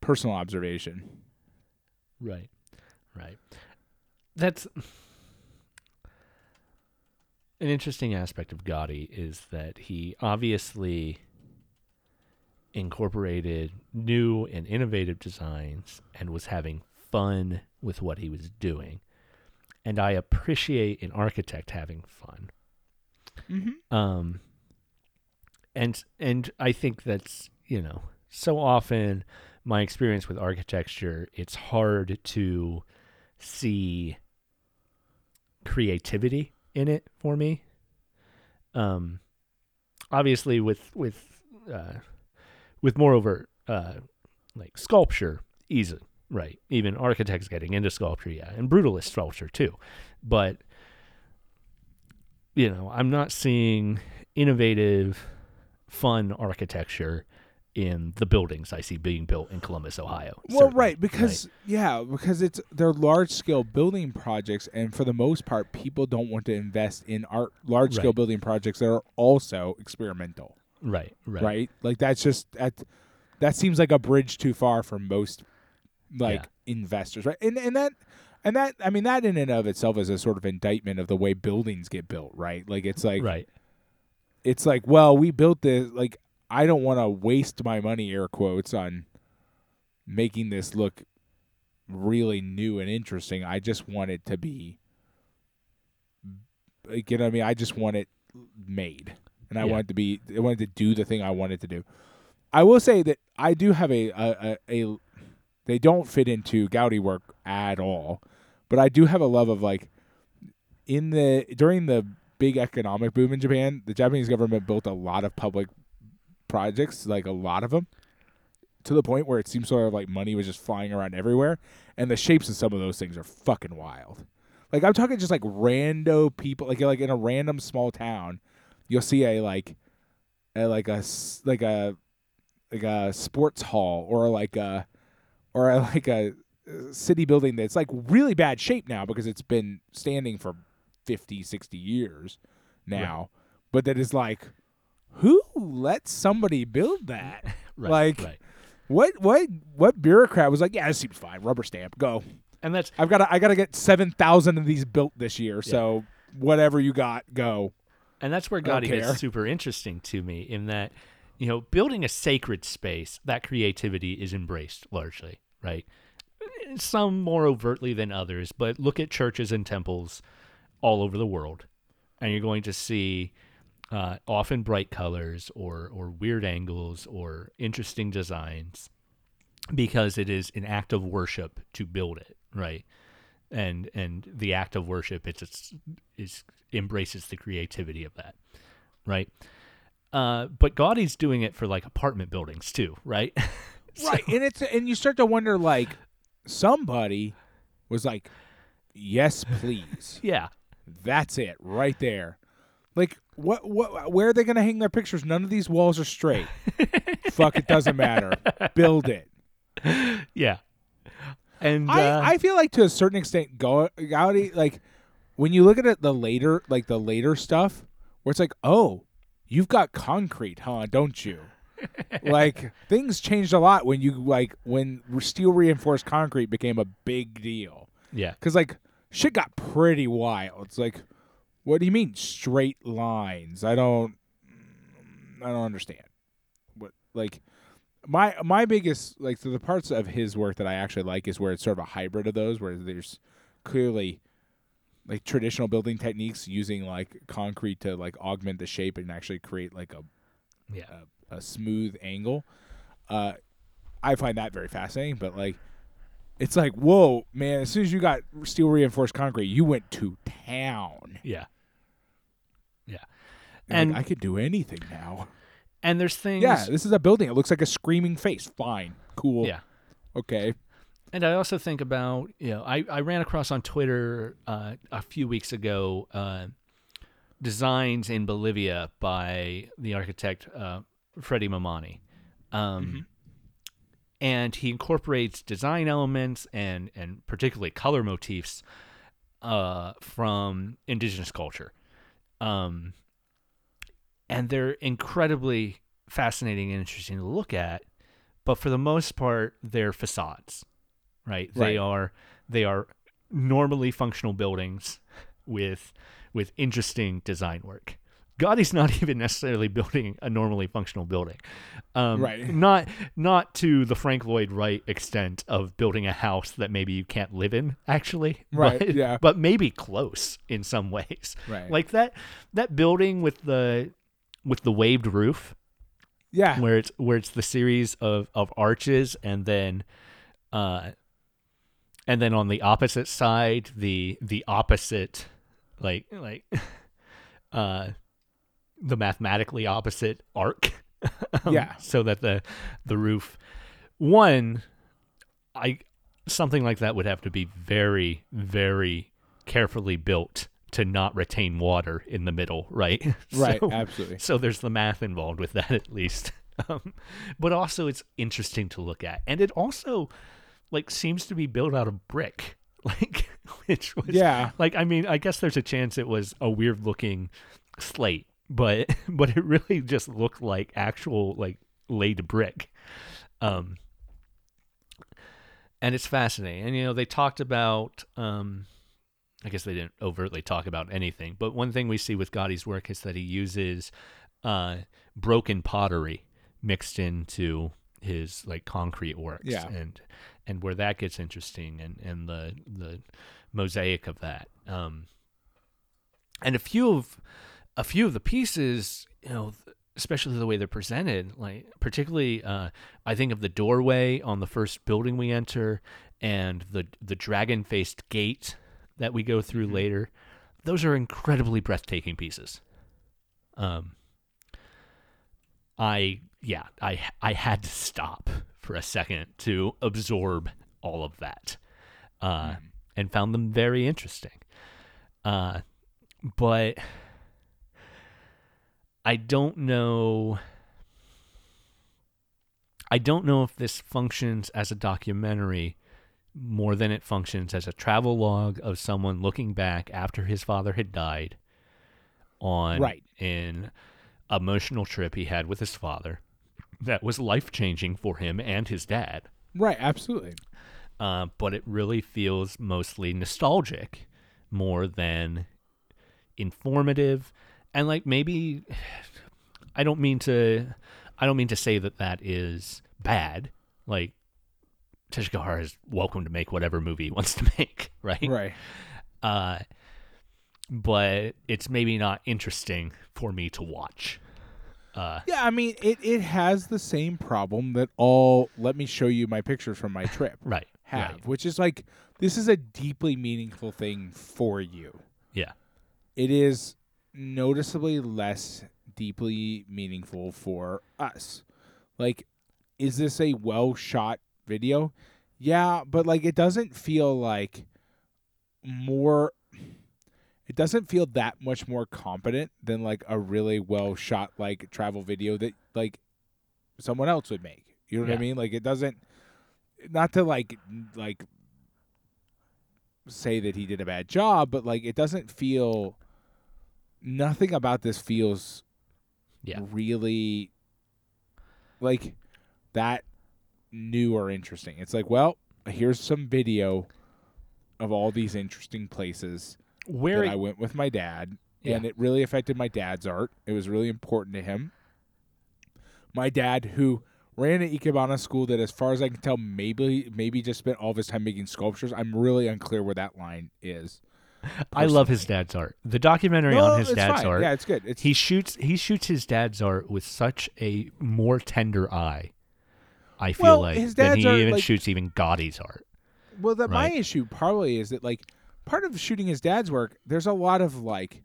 personal observation. Right. Right. That's an interesting aspect of Gaudi is that he obviously incorporated new and innovative designs and was having fun with what he was doing. And I appreciate an architect having fun. Mm-hmm. Um, and and I think that's you know so often my experience with architecture, it's hard to see creativity in it for me. Um, obviously with with uh, with moreover uh, like sculpture, easy right. Even architects getting into sculpture, yeah, and brutalist sculpture too, but you know, I'm not seeing innovative, fun architecture in the buildings I see being built in Columbus, Ohio. Well, right, because yeah, because it's they're large scale building projects, and for the most part, people don't want to invest in art large scale Right. building projects that are also experimental, right, right, right? Like that's just that that seems like a bridge too far for most like Yeah. investors, right? And and that and that I mean that in and of itself is a sort of indictment of the way buildings get built, right? Like it's like right, it's like, well, we built this. Like, I don't want to waste my money, air quotes, on making this look really new and interesting. I just want it to be, like, you know what I mean? I just want it made, and I Yeah. want it to be. I want it to do the thing I wanted to do. I will say that I do have a a, a, a they don't fit into Gaudi work at all, but I do have a love of like in the during the big economic boom in Japan, the Japanese government built a lot of public projects, like a lot of them, to the point where it seems sort of like money was just flying around everywhere, and the shapes of some of those things are fucking wild. Like I'm talking just like rando people, like like in a random small town, you'll see a like, a, like a like a like a sports hall or like a or a, like a uh, city building that's like really bad shape now because it's been standing for 50 60 years now but that is like who let somebody build that? Right, Like- right. what what what bureaucrat was like yeah this seems fine rubber stamp go. And that's i've got to i got to get 7000 of these built this year so whatever you got go And that's where Gaudi gets super interesting to me in that, you know, building a sacred space, that creativity is embraced largely, right? Some more overtly than others, but look at churches and temples all over the world, and you're going to see uh, often bright colors or, or weird angles or interesting designs because it is an act of worship to build it, right? And and the act of worship it's, it's is embraces the creativity of that right uh but Gaudi's doing it for like apartment buildings too right So- right and it's and you start to wonder like somebody was like yes please yeah That's it, right there. Like, what? What? Where are they going to hang their pictures? None of these walls are straight. Fuck, it doesn't matter. Build it. yeah and uh, I, I feel like to a certain extent, Gau- Gaudi, like when you look at it, the later, like the later stuff, where it's like, oh, you've got concrete, huh? Don't you? like things changed a lot when you like when steel reinforced concrete became a big deal. yeah Because like shit got pretty wild. It's like, what do you mean straight lines? I don't, I don't understand. What like my my biggest like so the parts of his work that I actually like is where it's sort of a hybrid of those, where there's clearly like traditional building techniques using like concrete to like augment the shape and actually create like a yeah a, a smooth angle. Uh, I find that very fascinating. But like, It's like, whoa, man! As soon as you got steel reinforced concrete, you went to town. Yeah. Yeah. You're And- like, I could do anything now. And there's things. Yeah, this is a building. It looks like a screaming face. Fine, cool. Yeah. Okay. And I also think about, you know, I, I ran across on Twitter uh, a few weeks ago uh, designs in Bolivia by the architect uh, Freddy Mamani. Um, And he incorporates design elements and, and particularly color motifs uh, from indigenous culture. Um, and they're incredibly fascinating and interesting to look at. But for the most part, they're facades right? They are they are normally functional buildings with with interesting design work. Gaudi's not even necessarily building a normally functional building, um, Right. Not not to the Frank Lloyd Wright extent of building a house that maybe you can't live in, actually. Right, But, yeah. But maybe close in some ways. Right. Like that that building with the with the waved roof Yeah. where it's where it's the series of of arches and then uh and then on the opposite side the the opposite like like uh the mathematically opposite arc Um, Yeah. so that the the roof one i something like that would have to be very very carefully built to not retain water in the middle right Right. So- absolutely. so there's the math involved with that at least. Um, but also it's interesting to look at. And it also like seems to be built out of brick. Like which was Yeah. like I mean, I guess there's a chance it was a weird looking slate, but but it really just looked like actual like laid brick. Um and it's fascinating. And you know, they talked about um I guess they didn't overtly talk about anything, but one thing we see with Gaudi's work is that he uses uh, broken pottery mixed into his like concrete works, Yeah. and and where that gets interesting, and and the the mosaic of that, um, and a few of a few of the pieces, you know, especially the way they're presented, like particularly, uh, I think of the doorway on the first building we enter, and the the dragon faced gate that we go through later. Those are incredibly breathtaking pieces. Um, I yeah, I I had to stop for a second to absorb all of that, uh, and found them very interesting. Uh, but I don't know. I don't know if this functions as a documentary more than it functions as a travel log of someone looking back after his father had died on Right. an emotional trip he had with his father that was life changing for him and his dad. Right. Absolutely. Uh, but it really feels mostly nostalgic more than informative and like maybe i don't mean to i don't mean to say that that is bad like Teshigahara is welcome to make whatever movie he wants to make right Right. uh but it's maybe not interesting for me to watch uh Yeah, I mean, it, it has the same problem that all let me show you my pictures from my trip right have, right. which is like this is a deeply meaningful thing for you. yeah It is noticeably less deeply meaningful for us. Like, is this a well shot video? Yeah, but like it doesn't feel like more it doesn't feel that much more competent than like a really well shot like travel video that like someone else would make. You know what I mean? Like it doesn't not to like like say that he did a bad job, but like it doesn't feel nothing about this feels Yeah. really like that new or interesting. It's like, well, here's some video of all these interesting places where it- I went with my dad, Yeah. and it really affected my dad's art. It was really important to him. My dad, who ran an ikebana school that, as far as I can tell, maybe maybe just spent all of his time making sculptures. I'm really unclear where that line is. I love his dad's art. The documentary No, on his dad's fine. art. Yeah, it's good. It's he shoots he shoots his dad's art with such a more tender eye. I feel Well, like his dad's he even like- shoots even Gaudi's art. Well, that my issue probably is that like part of shooting his dad's work, there's a lot of like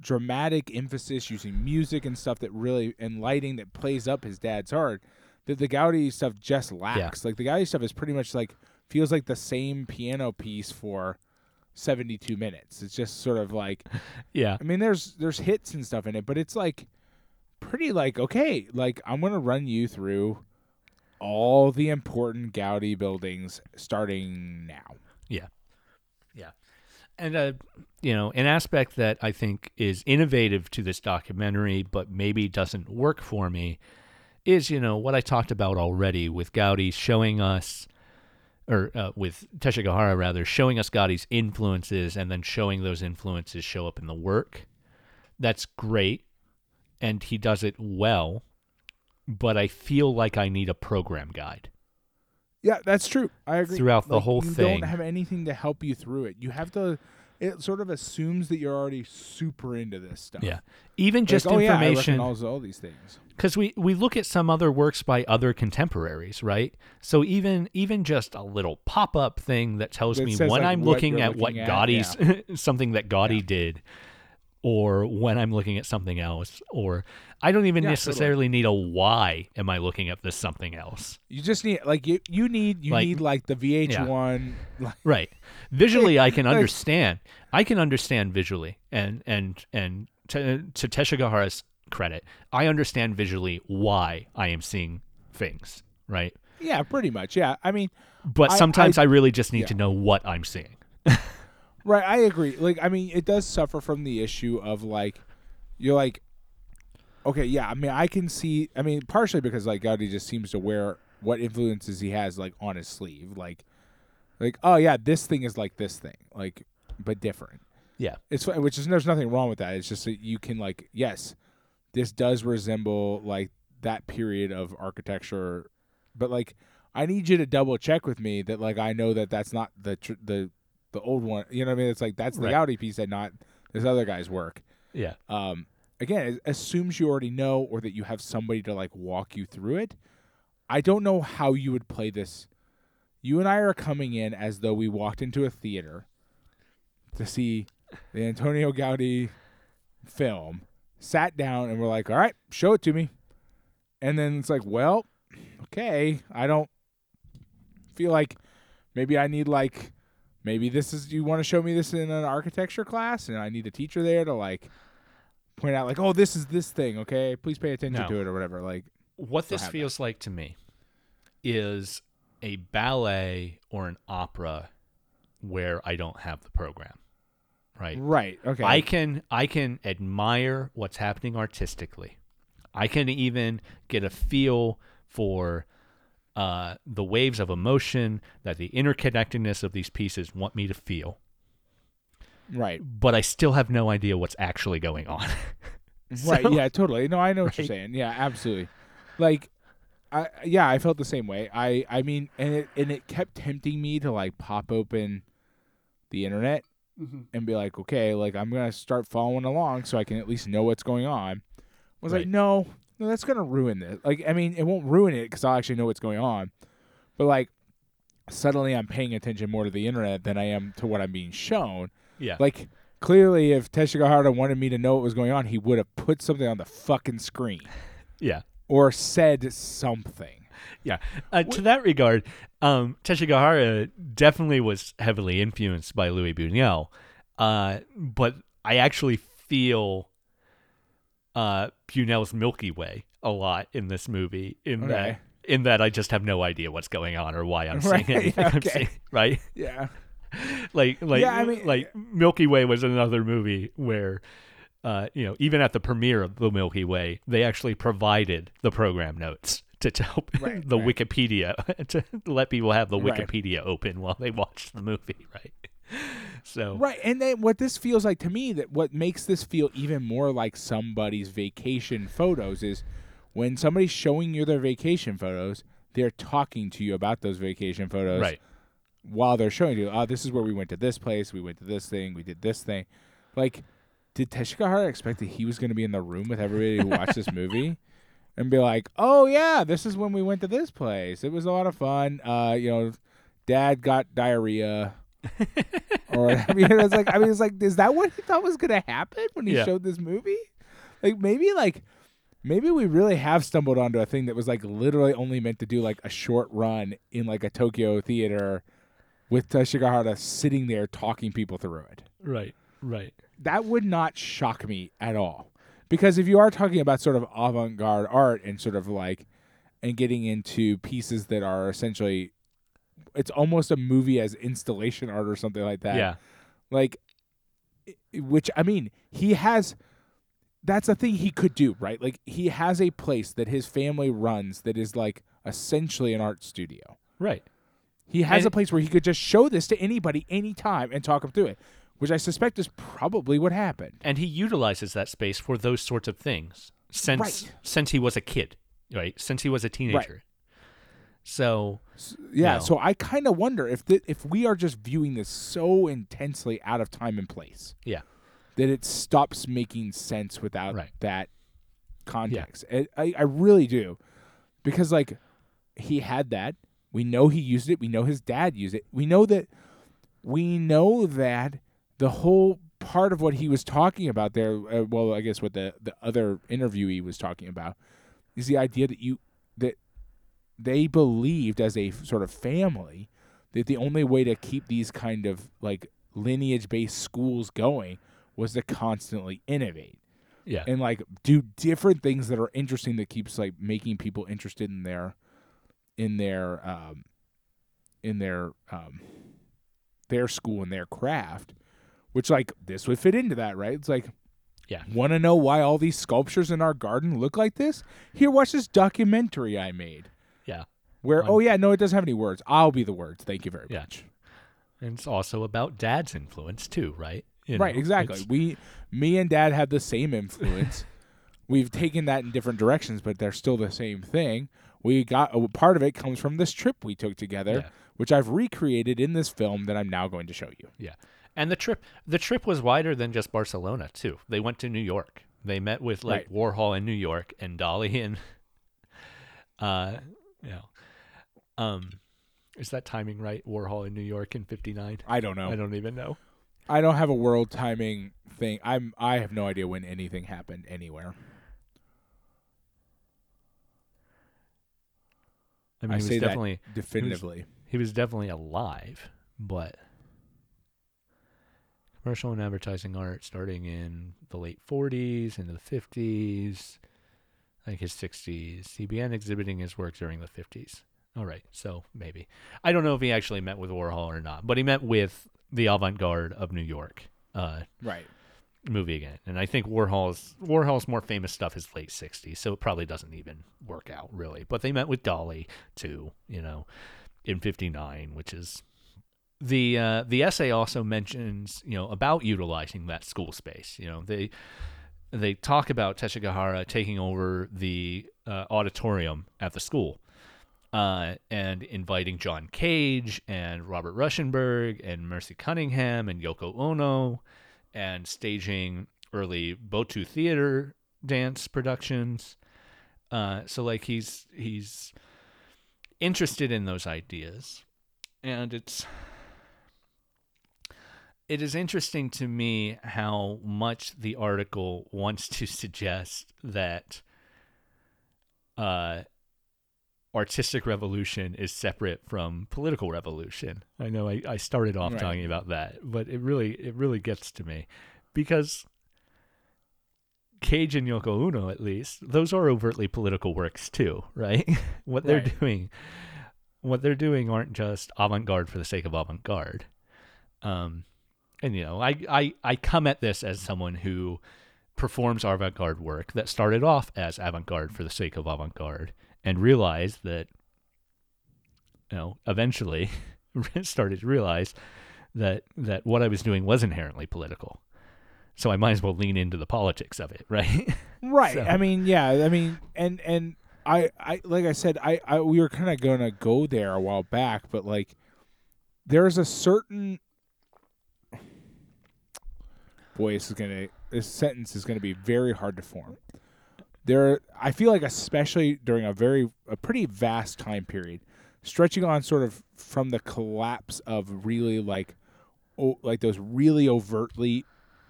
dramatic emphasis using music and stuff that really and lighting that plays up his dad's art that the Gaudi stuff just lacks. Like the Gaudi stuff is pretty much like feels like the same piano piece for 72 minutes. It's just sort of like Yeah. I mean there's there's hits and stuff in it, but it's like pretty like okay, like I'm going to run you through all the important Gaudi buildings starting now. Yeah. Yeah. And, uh, you know, an aspect that I think is innovative to this documentary, but maybe doesn't work for me, is, you know, what I talked about already with Gaudi showing us, or uh, with Teshigahara rather, showing us Gaudi's influences and then showing those influences show up in the work. That's great. And he does it well. But I feel like I need a program guide. Yeah, that's true. I agree. Throughout the Like, whole you thing. don't have anything to help you through it. You have to. It sort of assumes that you're already super into this stuff. Yeah. Even Like, just oh, Yeah, I information. all these things. because we we look at some other works by other contemporaries, right? So even even just a little pop up thing that tells That me says, when like, I'm looking you're at what looking at, Gaudi's something that Gaudi Yeah. did, or when I'm looking at something else, or I don't even Yeah, necessarily need a why am I looking at this something else, You just need like you. You need you Like- need like the VH1. Like, right? Visually, I can understand. I can understand visually, and and and to, to Teshigahara's credit, I understand visually why I am seeing things, right? yeah, pretty much. Yeah, I mean, But I- sometimes I, I- really just need yeah. to know what I'm seeing. right. I agree. Like, I mean, it does suffer from the issue of like, you're like, okay, yeah. I mean, I can see. I mean, partially because like Gaudi just seems to wear what influences he has like on his sleeve. Like, like oh yeah, this thing is like this thing, like, but different. Yeah. It's which is there's nothing wrong with that. It's just that you can like yes, this does resemble like that period of architecture, but like I need you to double check with me that like I know that that's not the tr- the the old one. You know what I mean? It's like that's the Right. Gaudi piece and not this other guy's work. Yeah. Um, again, it assumes you already know or that you have somebody to like walk you through it. I don't know how you would play this. You and I are coming in as though we walked into a theater to see the Antonio Gaudi film, sat down, and we're like, all right, show it to me. And then it's like, well, okay, I don't feel like maybe I need like maybe this is you want to show me this in an architecture class and I need a teacher there to like point out like, oh, this is this thing, okay? Please pay attention No. to it or whatever. Like What this have that. feels like to me is a ballet or an opera where I don't have the program. Right. right, okay. I can I can admire what's happening artistically. I can even get a feel for uh, the waves of emotion that the interconnectedness of these pieces want me to feel. right. But I still have no idea what's actually going on. Right. Yeah. Totally. No, I know what you're saying. Yeah. Absolutely. Like, I yeah, I felt the same way. I I mean, and it and it kept tempting me to like pop open the internet and be like, okay, like I'm gonna start following along so I can at least know what's going on. I was like, no, no, that's gonna ruin this. Like, I mean, it won't ruin it because I'll actually know what's going on. But like, suddenly I'm paying attention more to the internet than I am to what I'm being shown. yeah. Like clearly, if Teshigahara wanted me to know what was going on, he would have put something on the fucking screen yeah. or said something. Yeah. Uh, to that regard, um, Teshigahara definitely was heavily influenced by Louis Buñuel, uh, but I actually feel uh, Milky Way a lot in this movie. In Okay. that, in that, I just have no idea what's going on or why I'm Right, seeing anything. I'm okay. seeing, right? Yeah. like like Yeah, I mean- like Milky Way was another movie where uh, you know even at the premiere of the Milky Way they actually provided the program notes to, tell Right, the right. Wikipedia to let people have the Right. Wikipedia open while they watch the movie right so Right, and then what this feels like to me that what makes this feel even more like somebody's vacation photos is when somebody's showing you their vacation photos, they're talking to you about those vacation photos right while they're showing you, oh, this is where we went to this place, we went to this thing, we did this thing. Like, did Teshigahara expect that he was going to be in the room with everybody who watched this movie and be like, oh, yeah, this is when we went to this place. It was a lot of fun. Uh, you know, dad got diarrhea. Or I mean, it's like I mean, it's like, is that what he thought was gonna happen when he Yeah. showed this movie? Like maybe like maybe we really have stumbled onto a thing that was like literally only meant to do like a short run in like a Tokyo theater with Teshigahara sitting there talking people through it. Right. Right. That would not shock me at all. Because if you are talking about sort of avant-garde art and sort of like and getting into pieces that are essentially it's almost a movie as installation art or something like that yeah. like which i mean he has that's a thing he could do right like he has a place that his family runs that is like essentially an art studio Right. he has And- a place where he could just show this to anybody anytime and talk him through it which i suspect is probably what happened And he utilizes that space for those sorts of things since Right. since he was a kid, right? Since he was a teenager. So yeah No. so i kind of wonder if th- if we are just viewing this so intensely out of time and place yeah, that it stops making sense without Right. that context. It, I, I really do. Because, like, he had that. We know he used it. We know his dad used it. We know that. We know that the whole part of what he was talking about there, uh, well, I guess what the, the other interviewee was talking about, is the idea that you they believed as a sort of family that the only way to keep these kind of like lineage based schools going was to constantly innovate. Yeah, and like do different things that are interesting that keeps like making people interested in their in their um in their um their school and their craft which like this would fit into that right? It's like Yeah. want to know why all these sculptures in our garden look like this? Here watch this documentary i made yeah. where On- oh yeah no it doesn't have any words i'll be the words thank you very Yeah. much And it's also about dad's influence too, right? You right exactly we me and dad have the same influence we've taken that in different directions but they're still the same thing we got a part of it comes from this trip we took together Yeah. which i've recreated in this film that i'm now going to show you Yeah. And the trip the trip was wider than just Barcelona too. They went to New York. They met with like Right. Warhol in New York and Dalí in uh know. Um is that timing right? Warhol in New York in 59? i don't know I don't even know. i don't have a world timing thing i'm i have no idea when anything happened anywhere I mean, I he was say that definitely definitively he was definitely alive, but commercial and advertising art starting in the late 40s into the 50s, Think his 60s. He began exhibiting his work during the 50s. All right, so maybe. I don't know if he actually met with Warhol or not, but he met with the avant-garde of New York. Uh, right movie again. And I think Warhol's Warhol's more famous stuff is late '60s, so it probably doesn't even work out really. But they met with Dalí too, you know, in '59, which is the uh, the essay also mentions you know about utilizing that school space. You know, they they talk about Teshigahara taking over the uh, auditorium at the school. Uh, and inviting John Cage and Robert Rauschenberg and Merce Cunningham and Yoko Ono and staging early Butoh theater dance productions. Uh, so like he's he's interested in those ideas, and it's it is interesting to me how much the article wants to suggest that uh, artistic revolution is separate from political revolution. I know I, I started off Right. talking about that, but it really it really gets to me because Cage and Yoko Ono, at least, those are overtly political works too, right? what they're Right. doing, what they're doing, aren't just avant-garde for the sake of avant-garde. Um, and you know, I, I I come at this as someone who performs avant-garde work that started off as avant-garde for the sake of avant-garde, and realized that, you know, eventually started to realize that that what I was doing was inherently political. So I might as well lean into the politics of it, right? Right. So- I mean, yeah. I mean, and and I, I like I said, I, I we were kind of gonna go there a while back, but like, there's a certain. This is gonna. This sentence is gonna be very hard to form. There, I feel like, especially during a very, a pretty vast time period, stretching on sort of from the collapse of really like oh, like those really overtly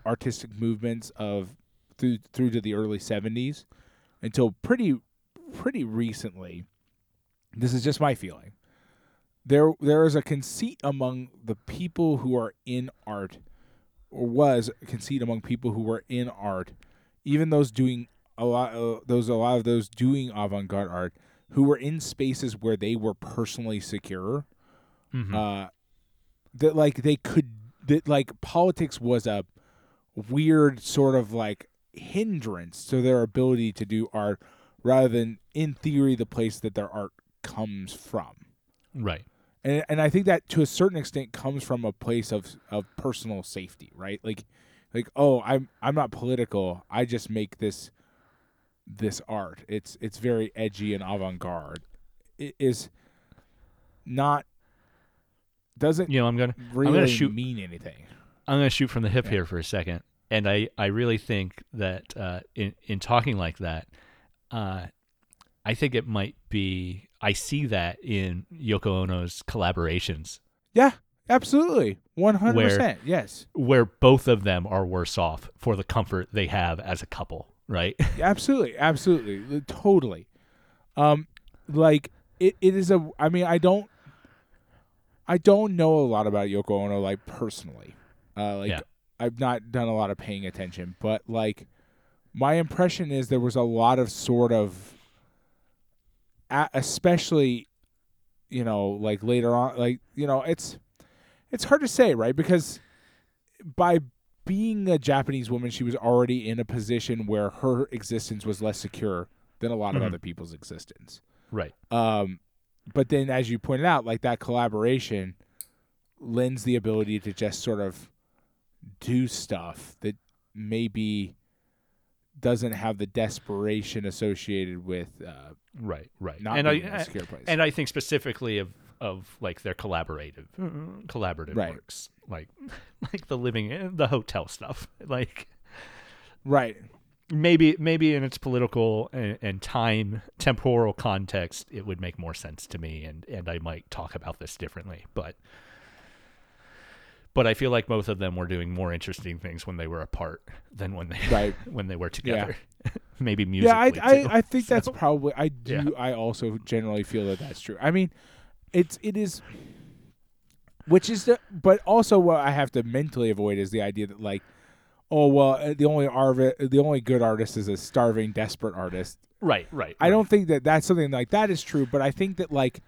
artistic movements of through through to the early 70s until pretty pretty recently this is just my feeling there there is a conceit among the people who are in art or was a conceit among people who were in art even those doing a lot uh, those a lot of those doing avant-garde art who were in spaces where they were personally secure Mhm. uh that like they could that like politics was a weird sort of like hindrance to their ability to do art rather than in theory the place that their art comes from right. And and I think that to a certain extent comes from a place of of personal safety, right? Like like oh, I'm I'm not political. I just make this this art. It's it's very edgy and avant-garde. It is not doesn't You know, I'm gonna really gonna shoot- mean anything. I'm going to shoot from the hip Yeah. here for a second, and I, I really think that uh, in in talking like that, uh, I think it might be. I see that in Yoko Ono's collaborations, Yeah, absolutely. 100%. Yes. where both of them are worse off for the comfort they have as a couple, right? absolutely absolutely totally um like it, it is a i mean i don't i don't know a lot about yoko ono like personally uh like Yeah. i've not done a lot of paying attention but like my impression is there was a lot of sort of especially you know like later on like you know it's it's hard to say right because by being a Japanese woman, she was already in a position where her existence was less secure than a lot of Mhm. other people's existence. right. Um, but then, as you pointed out, like that collaboration lends the ability to just sort of do stuff that maybe doesn't have the desperation associated with uh, Right. Right. not and I, a secure place. and I think specifically of of like their collaborative collaborative Right. works, like like the living the hotel stuff, like. right. maybe maybe in its political and, and time temporal context it would make more sense to me and and I might talk about this differently but but I feel like both of them were doing more interesting things when they were apart than when they Right. when they were together maybe music. Yeah, I, I. I think that's probably. I do. Yeah. I also generally feel that that's true. I mean, it's it is, which is the, but also what I have to mentally avoid is the idea that like, oh well, uh, the only arv- the only good artist is a starving, desperate artist. right right I don't think that that's something like that is true, but I think that like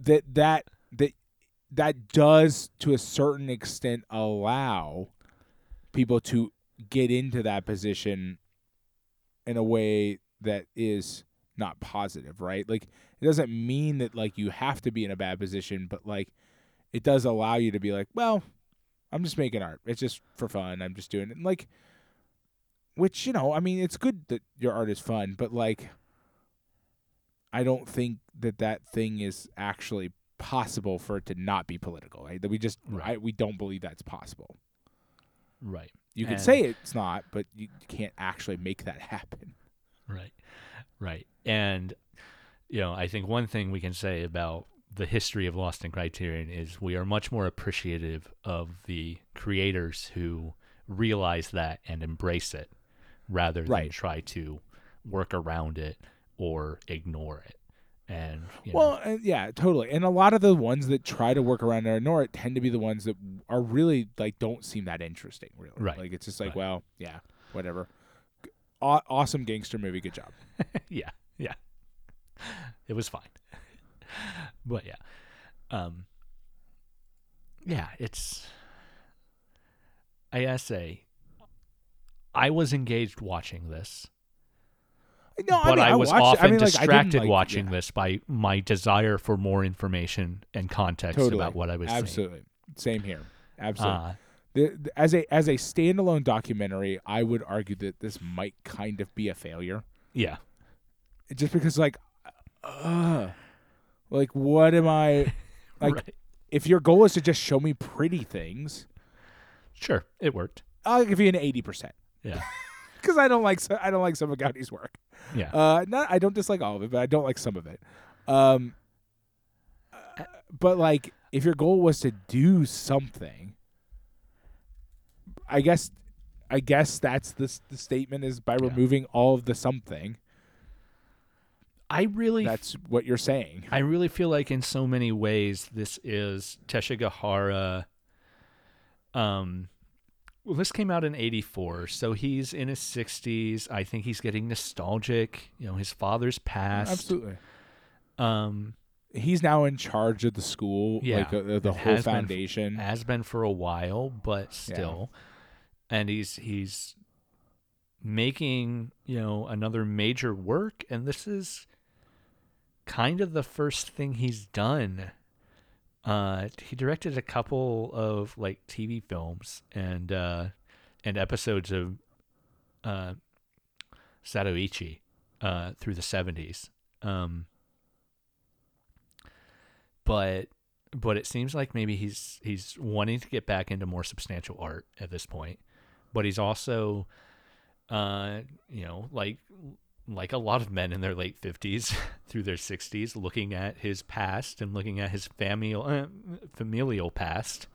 that that that that does to a certain extent allow people to get into that position in a way that is not positive, right? Like it doesn't mean that like you have to be in a bad position, but like it does allow you to be like, well, I'm just making art. It's just for fun. I'm just doing it. And like which, you know, I mean, it's good that your art is fun, but like I don't think that that thing is actually possible for it to not be political. Right? That we just Right. I, we don't believe that's possible. right You could And- say it's not, but you can't actually make that happen. Right. Right. And you know, I think one thing we can say about the history of Lost in Criterion is we are much more appreciative of the creators who realize that and embrace it rather than Right. try to work around it or ignore it. And you know, Well, uh, yeah, totally. And a lot of the ones that try to work around it or ignore it tend to be the ones that are really like don't seem that interesting. Really, Right. Like it's just like, Right. well, yeah, whatever. Aw- awesome gangster movie. Good job. yeah, yeah. It was fine. but yeah. Um yeah, it's I say I was engaged watching this, No, but I, I, mean, was watched often I mean, like, distracted like- watching yeah, this by my desire for more information and context Totally. about what I was seeing. Absolutely, same here. Absolutely. Uh, The, the- as a as a standalone documentary, I would argue that this might kind of be a failure, yeah. just because like, uh, like what am I? Like, right. if your goal is to just show me pretty things, Sure, it worked. I'll give you an eighty percent Yeah. Because I don't like I don't like some of Gaudi's work. Yeah. Uh, not I don't dislike all of it, but I don't like some of it. Um, but like if your goal was to do something, I guess I guess that's the the statement is by Yeah. removing all of the something. I really That's what you're saying. I really feel like in so many ways this is Teshigahara. Um, well, this came out in '84, so he's in his 60s. I think he's getting nostalgic. You know, his father's passed. Absolutely. Um, He's now in charge of the school, Yeah, like uh, the whole has been foundation. has been for a while, but still, and he's he's making you know another major work, and this is kind of the first thing he's done. Uh, he directed a couple of like TV films and uh, and episodes of uh, Zatoichi uh, through the seventies. Um, but but it seems like maybe he's he's wanting to get back into more substantial art at this point. But he's also, uh, you know, like like a lot of men in their late fifties through their sixties, looking at his past and looking at his familial uh, familial past,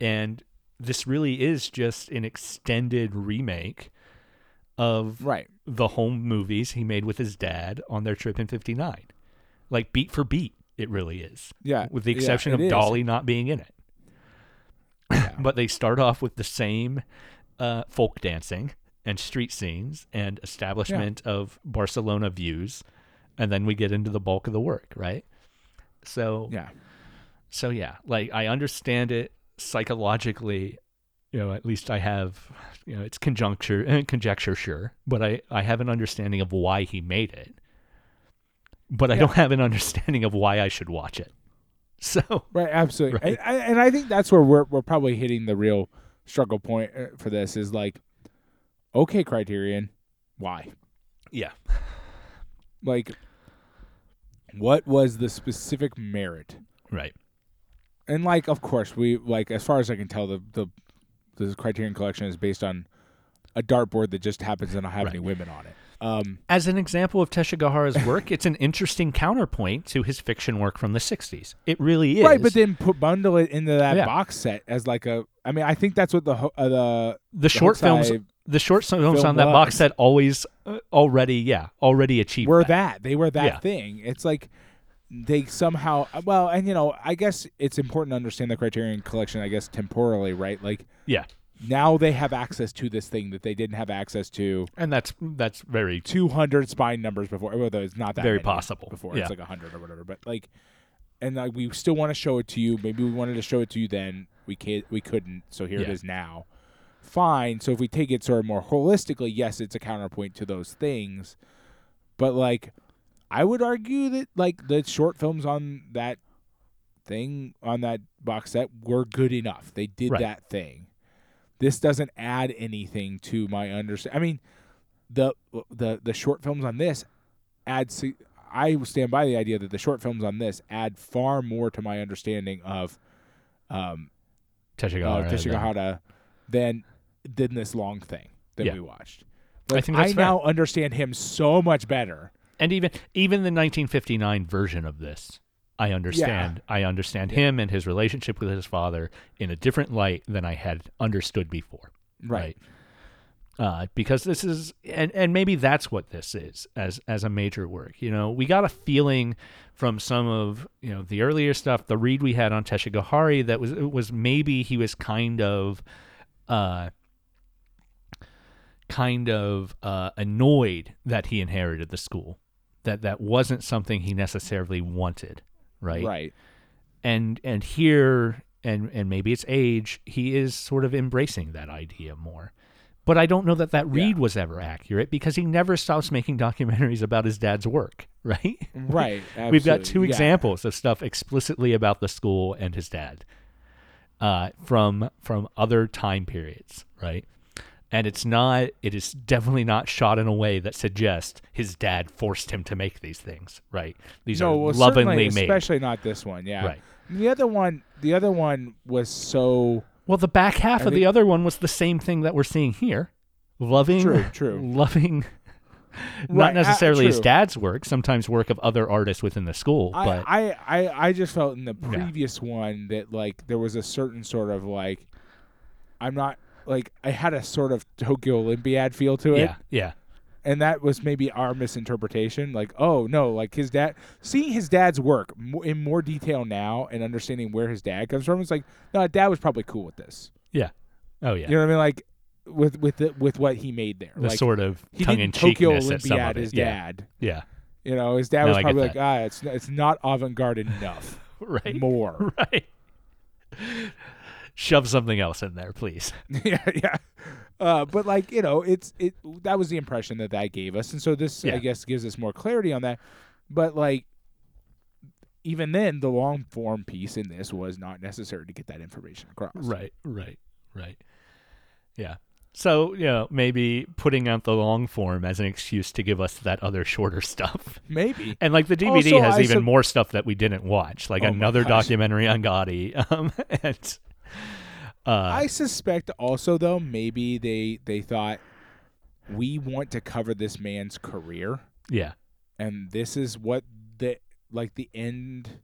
and this really is just an extended remake of right. the home movies he made with his dad on their trip in 59 like beat for beat it really is Yeah. with the exception it of is. Dalí not being in it Yeah. but they start off with the same uh, folk dancing and street scenes and establishment of barcelona views and then we get into the bulk of the work right so yeah. so yeah, like I understand it psychologically. You know, at least I have, you know, it's conjuncture and conjecture, sure, but I I have an understanding of why he made it. But I Yeah. don't have an understanding of why I should watch it. So Right, absolutely, Right. And, I- and I think that's where we're we're probably hitting the real struggle point uh, for this is like, okay, Criterion, why? yeah, Like, what was the specific merit? right, And like, of course, we like as far as I can tell, the the the Criterion collection is based on a dartboard that just happens to not have Right. any women on it. Um, as an example of Teshigahara's work, it's an interesting counterpoint to his fiction work from the '60s. It really is, right, but then put bundle it into that Yeah. box set as like a. I mean, I think that's what the uh, the the short films, the short films film on that box set always uh, already, yeah, already achieved were that. that. They were that Yeah. thing. It's like they somehow well, and you know, I guess it's important to understand the Criterion collection. I guess temporally, right? Like Yeah, now they have access to this thing that they didn't have access to and that's that's very 200 spine numbers before. Although it's not that Very possible. before. Yeah. It's like 100 or whatever. But like, and like we still want to show it to you. Maybe we wanted to show it to you then. We can't. We couldn't. So here it Yeah. is now. Fine. So if we take it sort of more holistically, yes, it's a counterpoint to those things. But like, I would argue that like the short films on that thing on that box set were good enough. They did Right. that thing. This doesn't add anything to my understand. I mean, the the the short films on this add. I stand by the idea that the short films on this add far more to my understanding of um, Teshigahara. uh, Teshigahara than than this long thing that Yeah. we watched. I think that's fair. now understand him so much better. and even even the 1959 version of this i understand i understand him and his relationship with his father in a different light than i had understood before Right. uh, because this is and and maybe that's what this is as as a major work you know we got a feeling from some of you know the earlier stuff the read we had on Teshigahara that was it was maybe he was kind of uh kind of uh, annoyed that he inherited the school. That that wasn't something he necessarily wanted right? Right. and and here and and maybe it's age he is sort of embracing that idea more. But i don't know that that read was ever accurate because he never stops making documentaries about his dad's work right? Right. we've got two Yeah. examples of stuff explicitly about the school and his dad uh, from from other time periods right and it's not it is definitely not shot in a way that suggests his dad forced him to make these things right these no, are well, lovingly made especially not this one. Yeah. Right. The other one, the other one was so Well, the back half I of the other one was the same thing that we're seeing here. Loving, True, true. loving, Not Right, uh, necessarily his dad's work, sometimes work of other artists within the school, I, but I, I, I just felt in the previous one that like there was a certain sort of like I'm not like I had a sort of Tokyo Olympiad feel to it. yeah, yeah. and that was maybe our misinterpretation like oh no like his dad seeing his dad's work mo- in more detail now and understanding where his dad comes from it's like no dad was probably cool with this Yeah. Oh yeah. you know what i mean like with with the, with what he made there the like sort of he tongue in Tokyo cheekness at some Olympiad his yeah. dad Yeah. you know his dad No, was I probably like that. ah it's it's not avant-garde enough Right. more Right. Shove something else in there, please. yeah yeah uh, but like you know it's it that was the impression that that gave us and so this Yeah. i guess gives us more clarity on that but like even then the long form piece in this was not necessary to get that information across Right, right, right. Yeah. So, you know, maybe putting out the long form as an excuse to give us that other shorter stuff. maybe And like the DVD Also, has I even sup- more stuff that we didn't watch, like Oh another documentary on Gaudi. Um, and uh, i suspect also though maybe they they thought we want to cover this man's career. Yeah, and this is what the like the end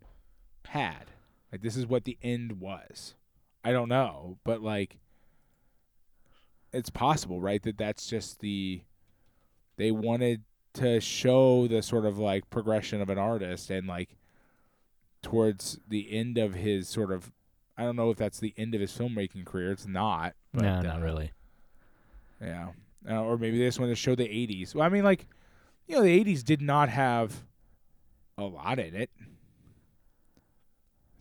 had. Like this is what the end was. I don't know but like it's possible right that that's just the they wanted to show the sort of like progression of an artist and like towards the end of his sort of i don't know if that's the end of his filmmaking career it's not but, no, uh, not really. yeah. Uh, or maybe they just want to show the 80s. Well, I mean, like, you know, the 80s did not have a lot in it.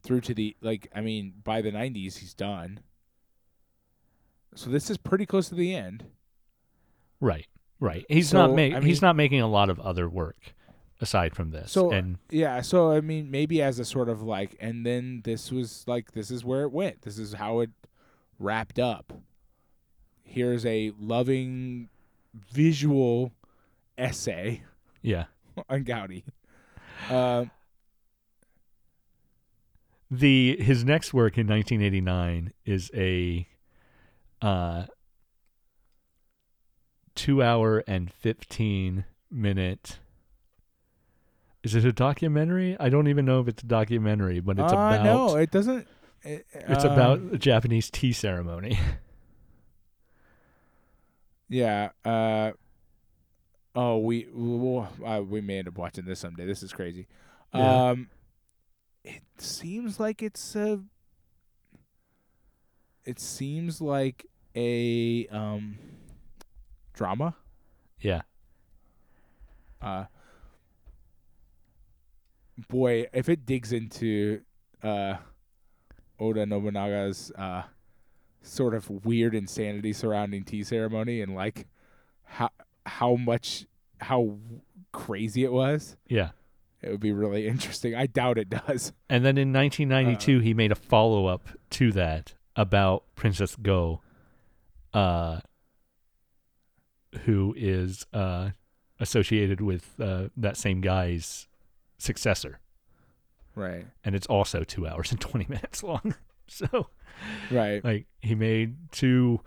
Through to the, like, I mean, by the 90s, he's done. So this is pretty close to the end. Right, right. He's So, not ma- I he's not making a lot of other work aside from this. So, and Yeah. So, I mean, maybe as a sort of like, and then this was like, this is where it went. This is how it wrapped up. Here's a loving visual essay yeah, on Gaudi. Um, the his next work in 1989 is a uh 2 hour and 15 minute Is it a documentary? I don't even know if it's a documentary, but it's uh, about no, it doesn't. It, it's um, about a Japanese tea ceremony. Yeah. Uh, oh, we we, uh, we may end up watching this someday. This is crazy. Yeah. Um, it seems like it's a. It seems like a um. Drama. yeah. Uh. Boy, if it digs into uh, Oda Nobunaga's uh, sort of weird insanity surrounding tea ceremony and like how how much how crazy it was, Yeah. it would be really interesting. I doubt it does. And then in 1992, he made a follow up to that about Princess Go, uh, who is uh, associated with uh, that same guy's successor. Right. And it's also two hours and 20 minutes long. so, Right. like, he made two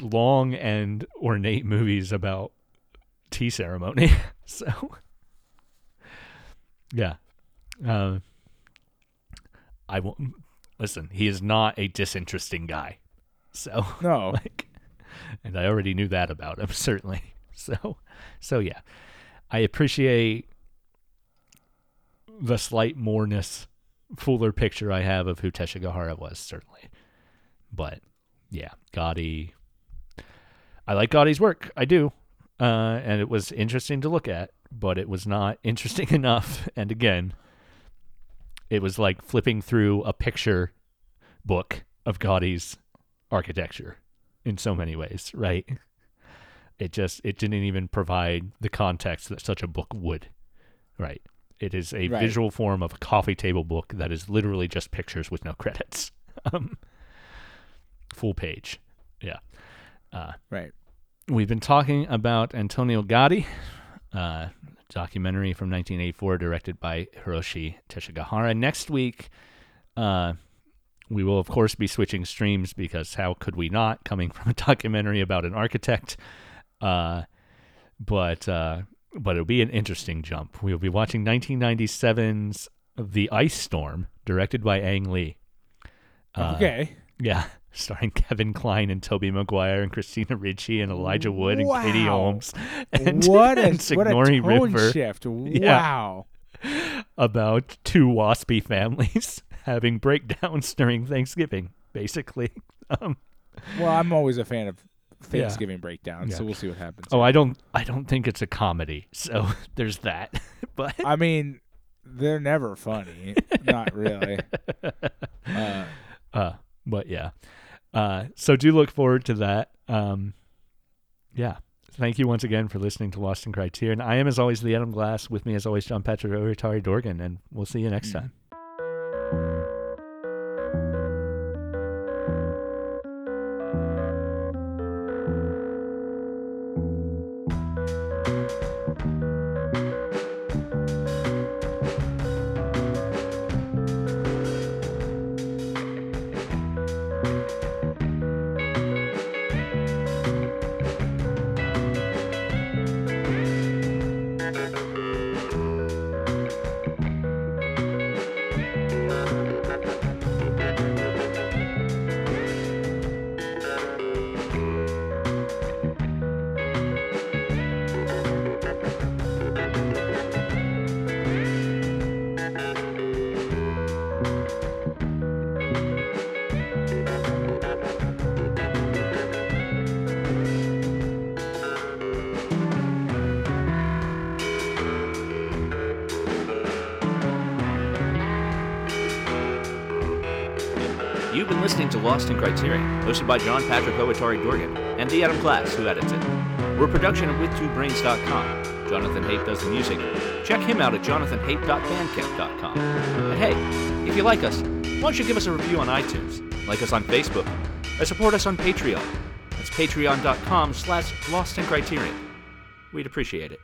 long and ornate movies about tea ceremony. so, yeah. Uh, I won't listen. He is not a disinteresting guy. So, No. like, and I already knew that about him, certainly. So, so yeah, I appreciate the slight moreness, fuller picture I have of who Teshigahara was, certainly. But yeah, Gaudi. I like Gaudi's work. I do. Uh, and it was interesting to look at, but it was not interesting enough. And again, it was like flipping through a picture book of Gaudi's architecture in so many ways, right? It just it didn't even provide the context that such a book would, right? It is a Right. visual form of a coffee table book that is literally just pictures with no credits. Um, full page. Yeah. Uh, Right. we've been talking about Antonio Gaudi, uh, documentary from 1984 directed by Hiroshi Teshigahara. Next week, uh, we will, of course, be switching streams because how could we not, coming from a documentary about an architect? Uh, but uh, but it'll be an interesting jump. We'll be watching 1997's The Ice Storm, directed by Ang Lee. Uh, okay. Yeah, starring Kevin Kline and Tobey Maguire and Christina Ricci and Elijah Wood and Katie Holmes and, what a and what a tone River shift! Wow. about two waspy families having breakdowns during Thanksgiving, basically. Um, Well, I'm always a fan of Thanksgiving breakdowns, so Yeah. we'll see what happens. oh, I don't, I don't think it's a comedy, so there's that. but I mean, they're never funny. Not really. Uh, Uh, but yeah. Uh, so do look forward to that. Um, yeah. Thank you once again for listening to Lost in Criterion. I am, as always, the Adam Glass. With me, as always, John Patrick Oritari Dorgan, and we'll see you next time. Hosted by John Patrick Owatari Dorgan and the Adam Class, who edits it. We're a production of with2brains.com. Jonathan Haidt does the music. Check him out at jonathanhaidt.bandcamp.com. And hey, if you like us, why don't you give us a review on iTunes, like us on Facebook, or support us on Patreon. That's patreon.com slash lost in criterion. We'd appreciate it.